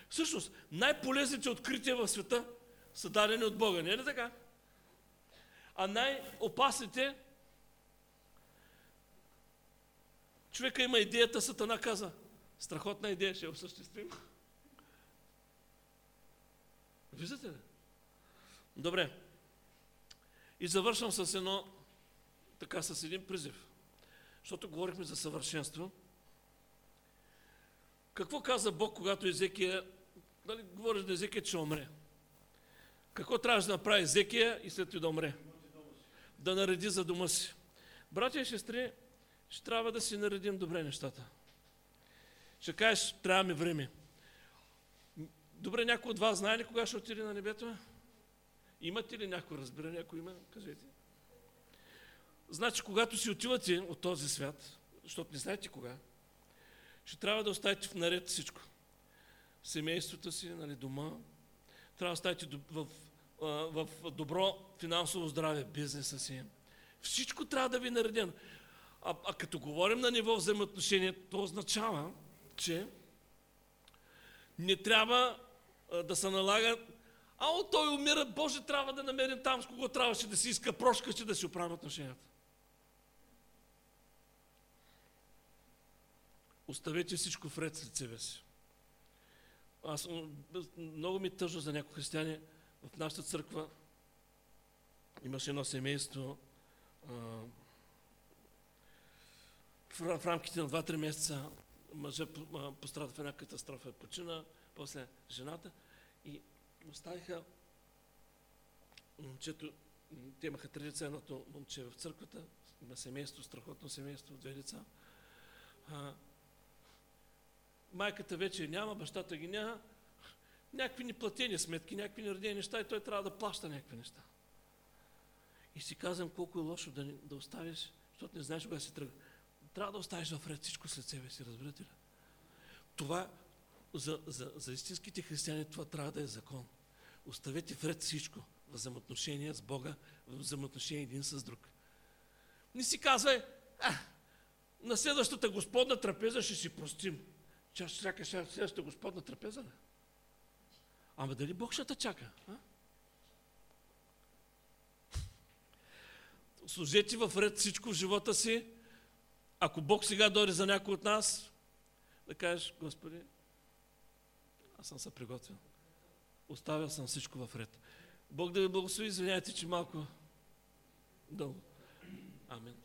Всъщност, най-полезните открития в света са дадени от Бога. Не е ли така? А най-опасните човека има идеята, Сатана каза, страхотна идея, ще осъществим. Виждате ли? Добре. И завършвам с едно, така с един призив. Защото говорихме за съвършенство. Какво каза Бог, когато Езекия, дали говориш да Езекия, че умре? Какво трябваше да направи Езекия и след това да умре? Да нареди за дома си. Братя и сестри, ще трябва да си наредим добре нещата. Ще кажеш, трябва ми време. Добре, някой от вас знае ли кога ще отиде на небето? Имате ли някой разбиране, ако има, кажете. Значи, когато си отивате от този свят, защото не знаете кога, ще трябва да оставите в наред всичко. Семейството си, нали, дома, трябва да оставите в, в, добро финансово здраве, бизнеса си. Всичко трябва да ви е наредено. А, а като говорим на ниво взаимоотношения, то означава, че не трябва а, да се налага а от той умира, Боже, трябва да намерим там, с кого трябваше да си иска прошка, че да си оправим отношенията. Оставете всичко вред след себе си. Аз много ми тъжно за някои християни. В нашата църква имаше едно семейство, в, рамките на 2-3 месеца мъжа пострада в една катастрофа, почина, после жената и оставиха момчето, те имаха три деца, едното момче в църквата, има семейство, страхотно семейство, две деца. Майката вече няма, бащата ги няма, някакви неплатени сметки, някакви нередени неща и той трябва да плаща някакви неща. И си казвам колко е лошо да, да оставиш, защото не знаеш кога си тръгва. Трябва да оставиш в ред всичко след себе си, разбирате ли? Това за, за, за истинските християни това трябва да е закон. Оставете вред всичко взаимоотношения с Бога, взаимоотношения един с друг. Не си казвай, а, на следващата господна трапеза ще си простим. Ча ще чака следващата господна трапеза, не? Ама дали Бог ще те чака? А? Служете в ред всичко в живота си. Ако Бог сега дойде за някой от нас, да кажеш, Господи, аз съм се приготвил. Оставил съм всичко в ред. Бог да ви благослови, извиняйте, че малко дълго. Амин.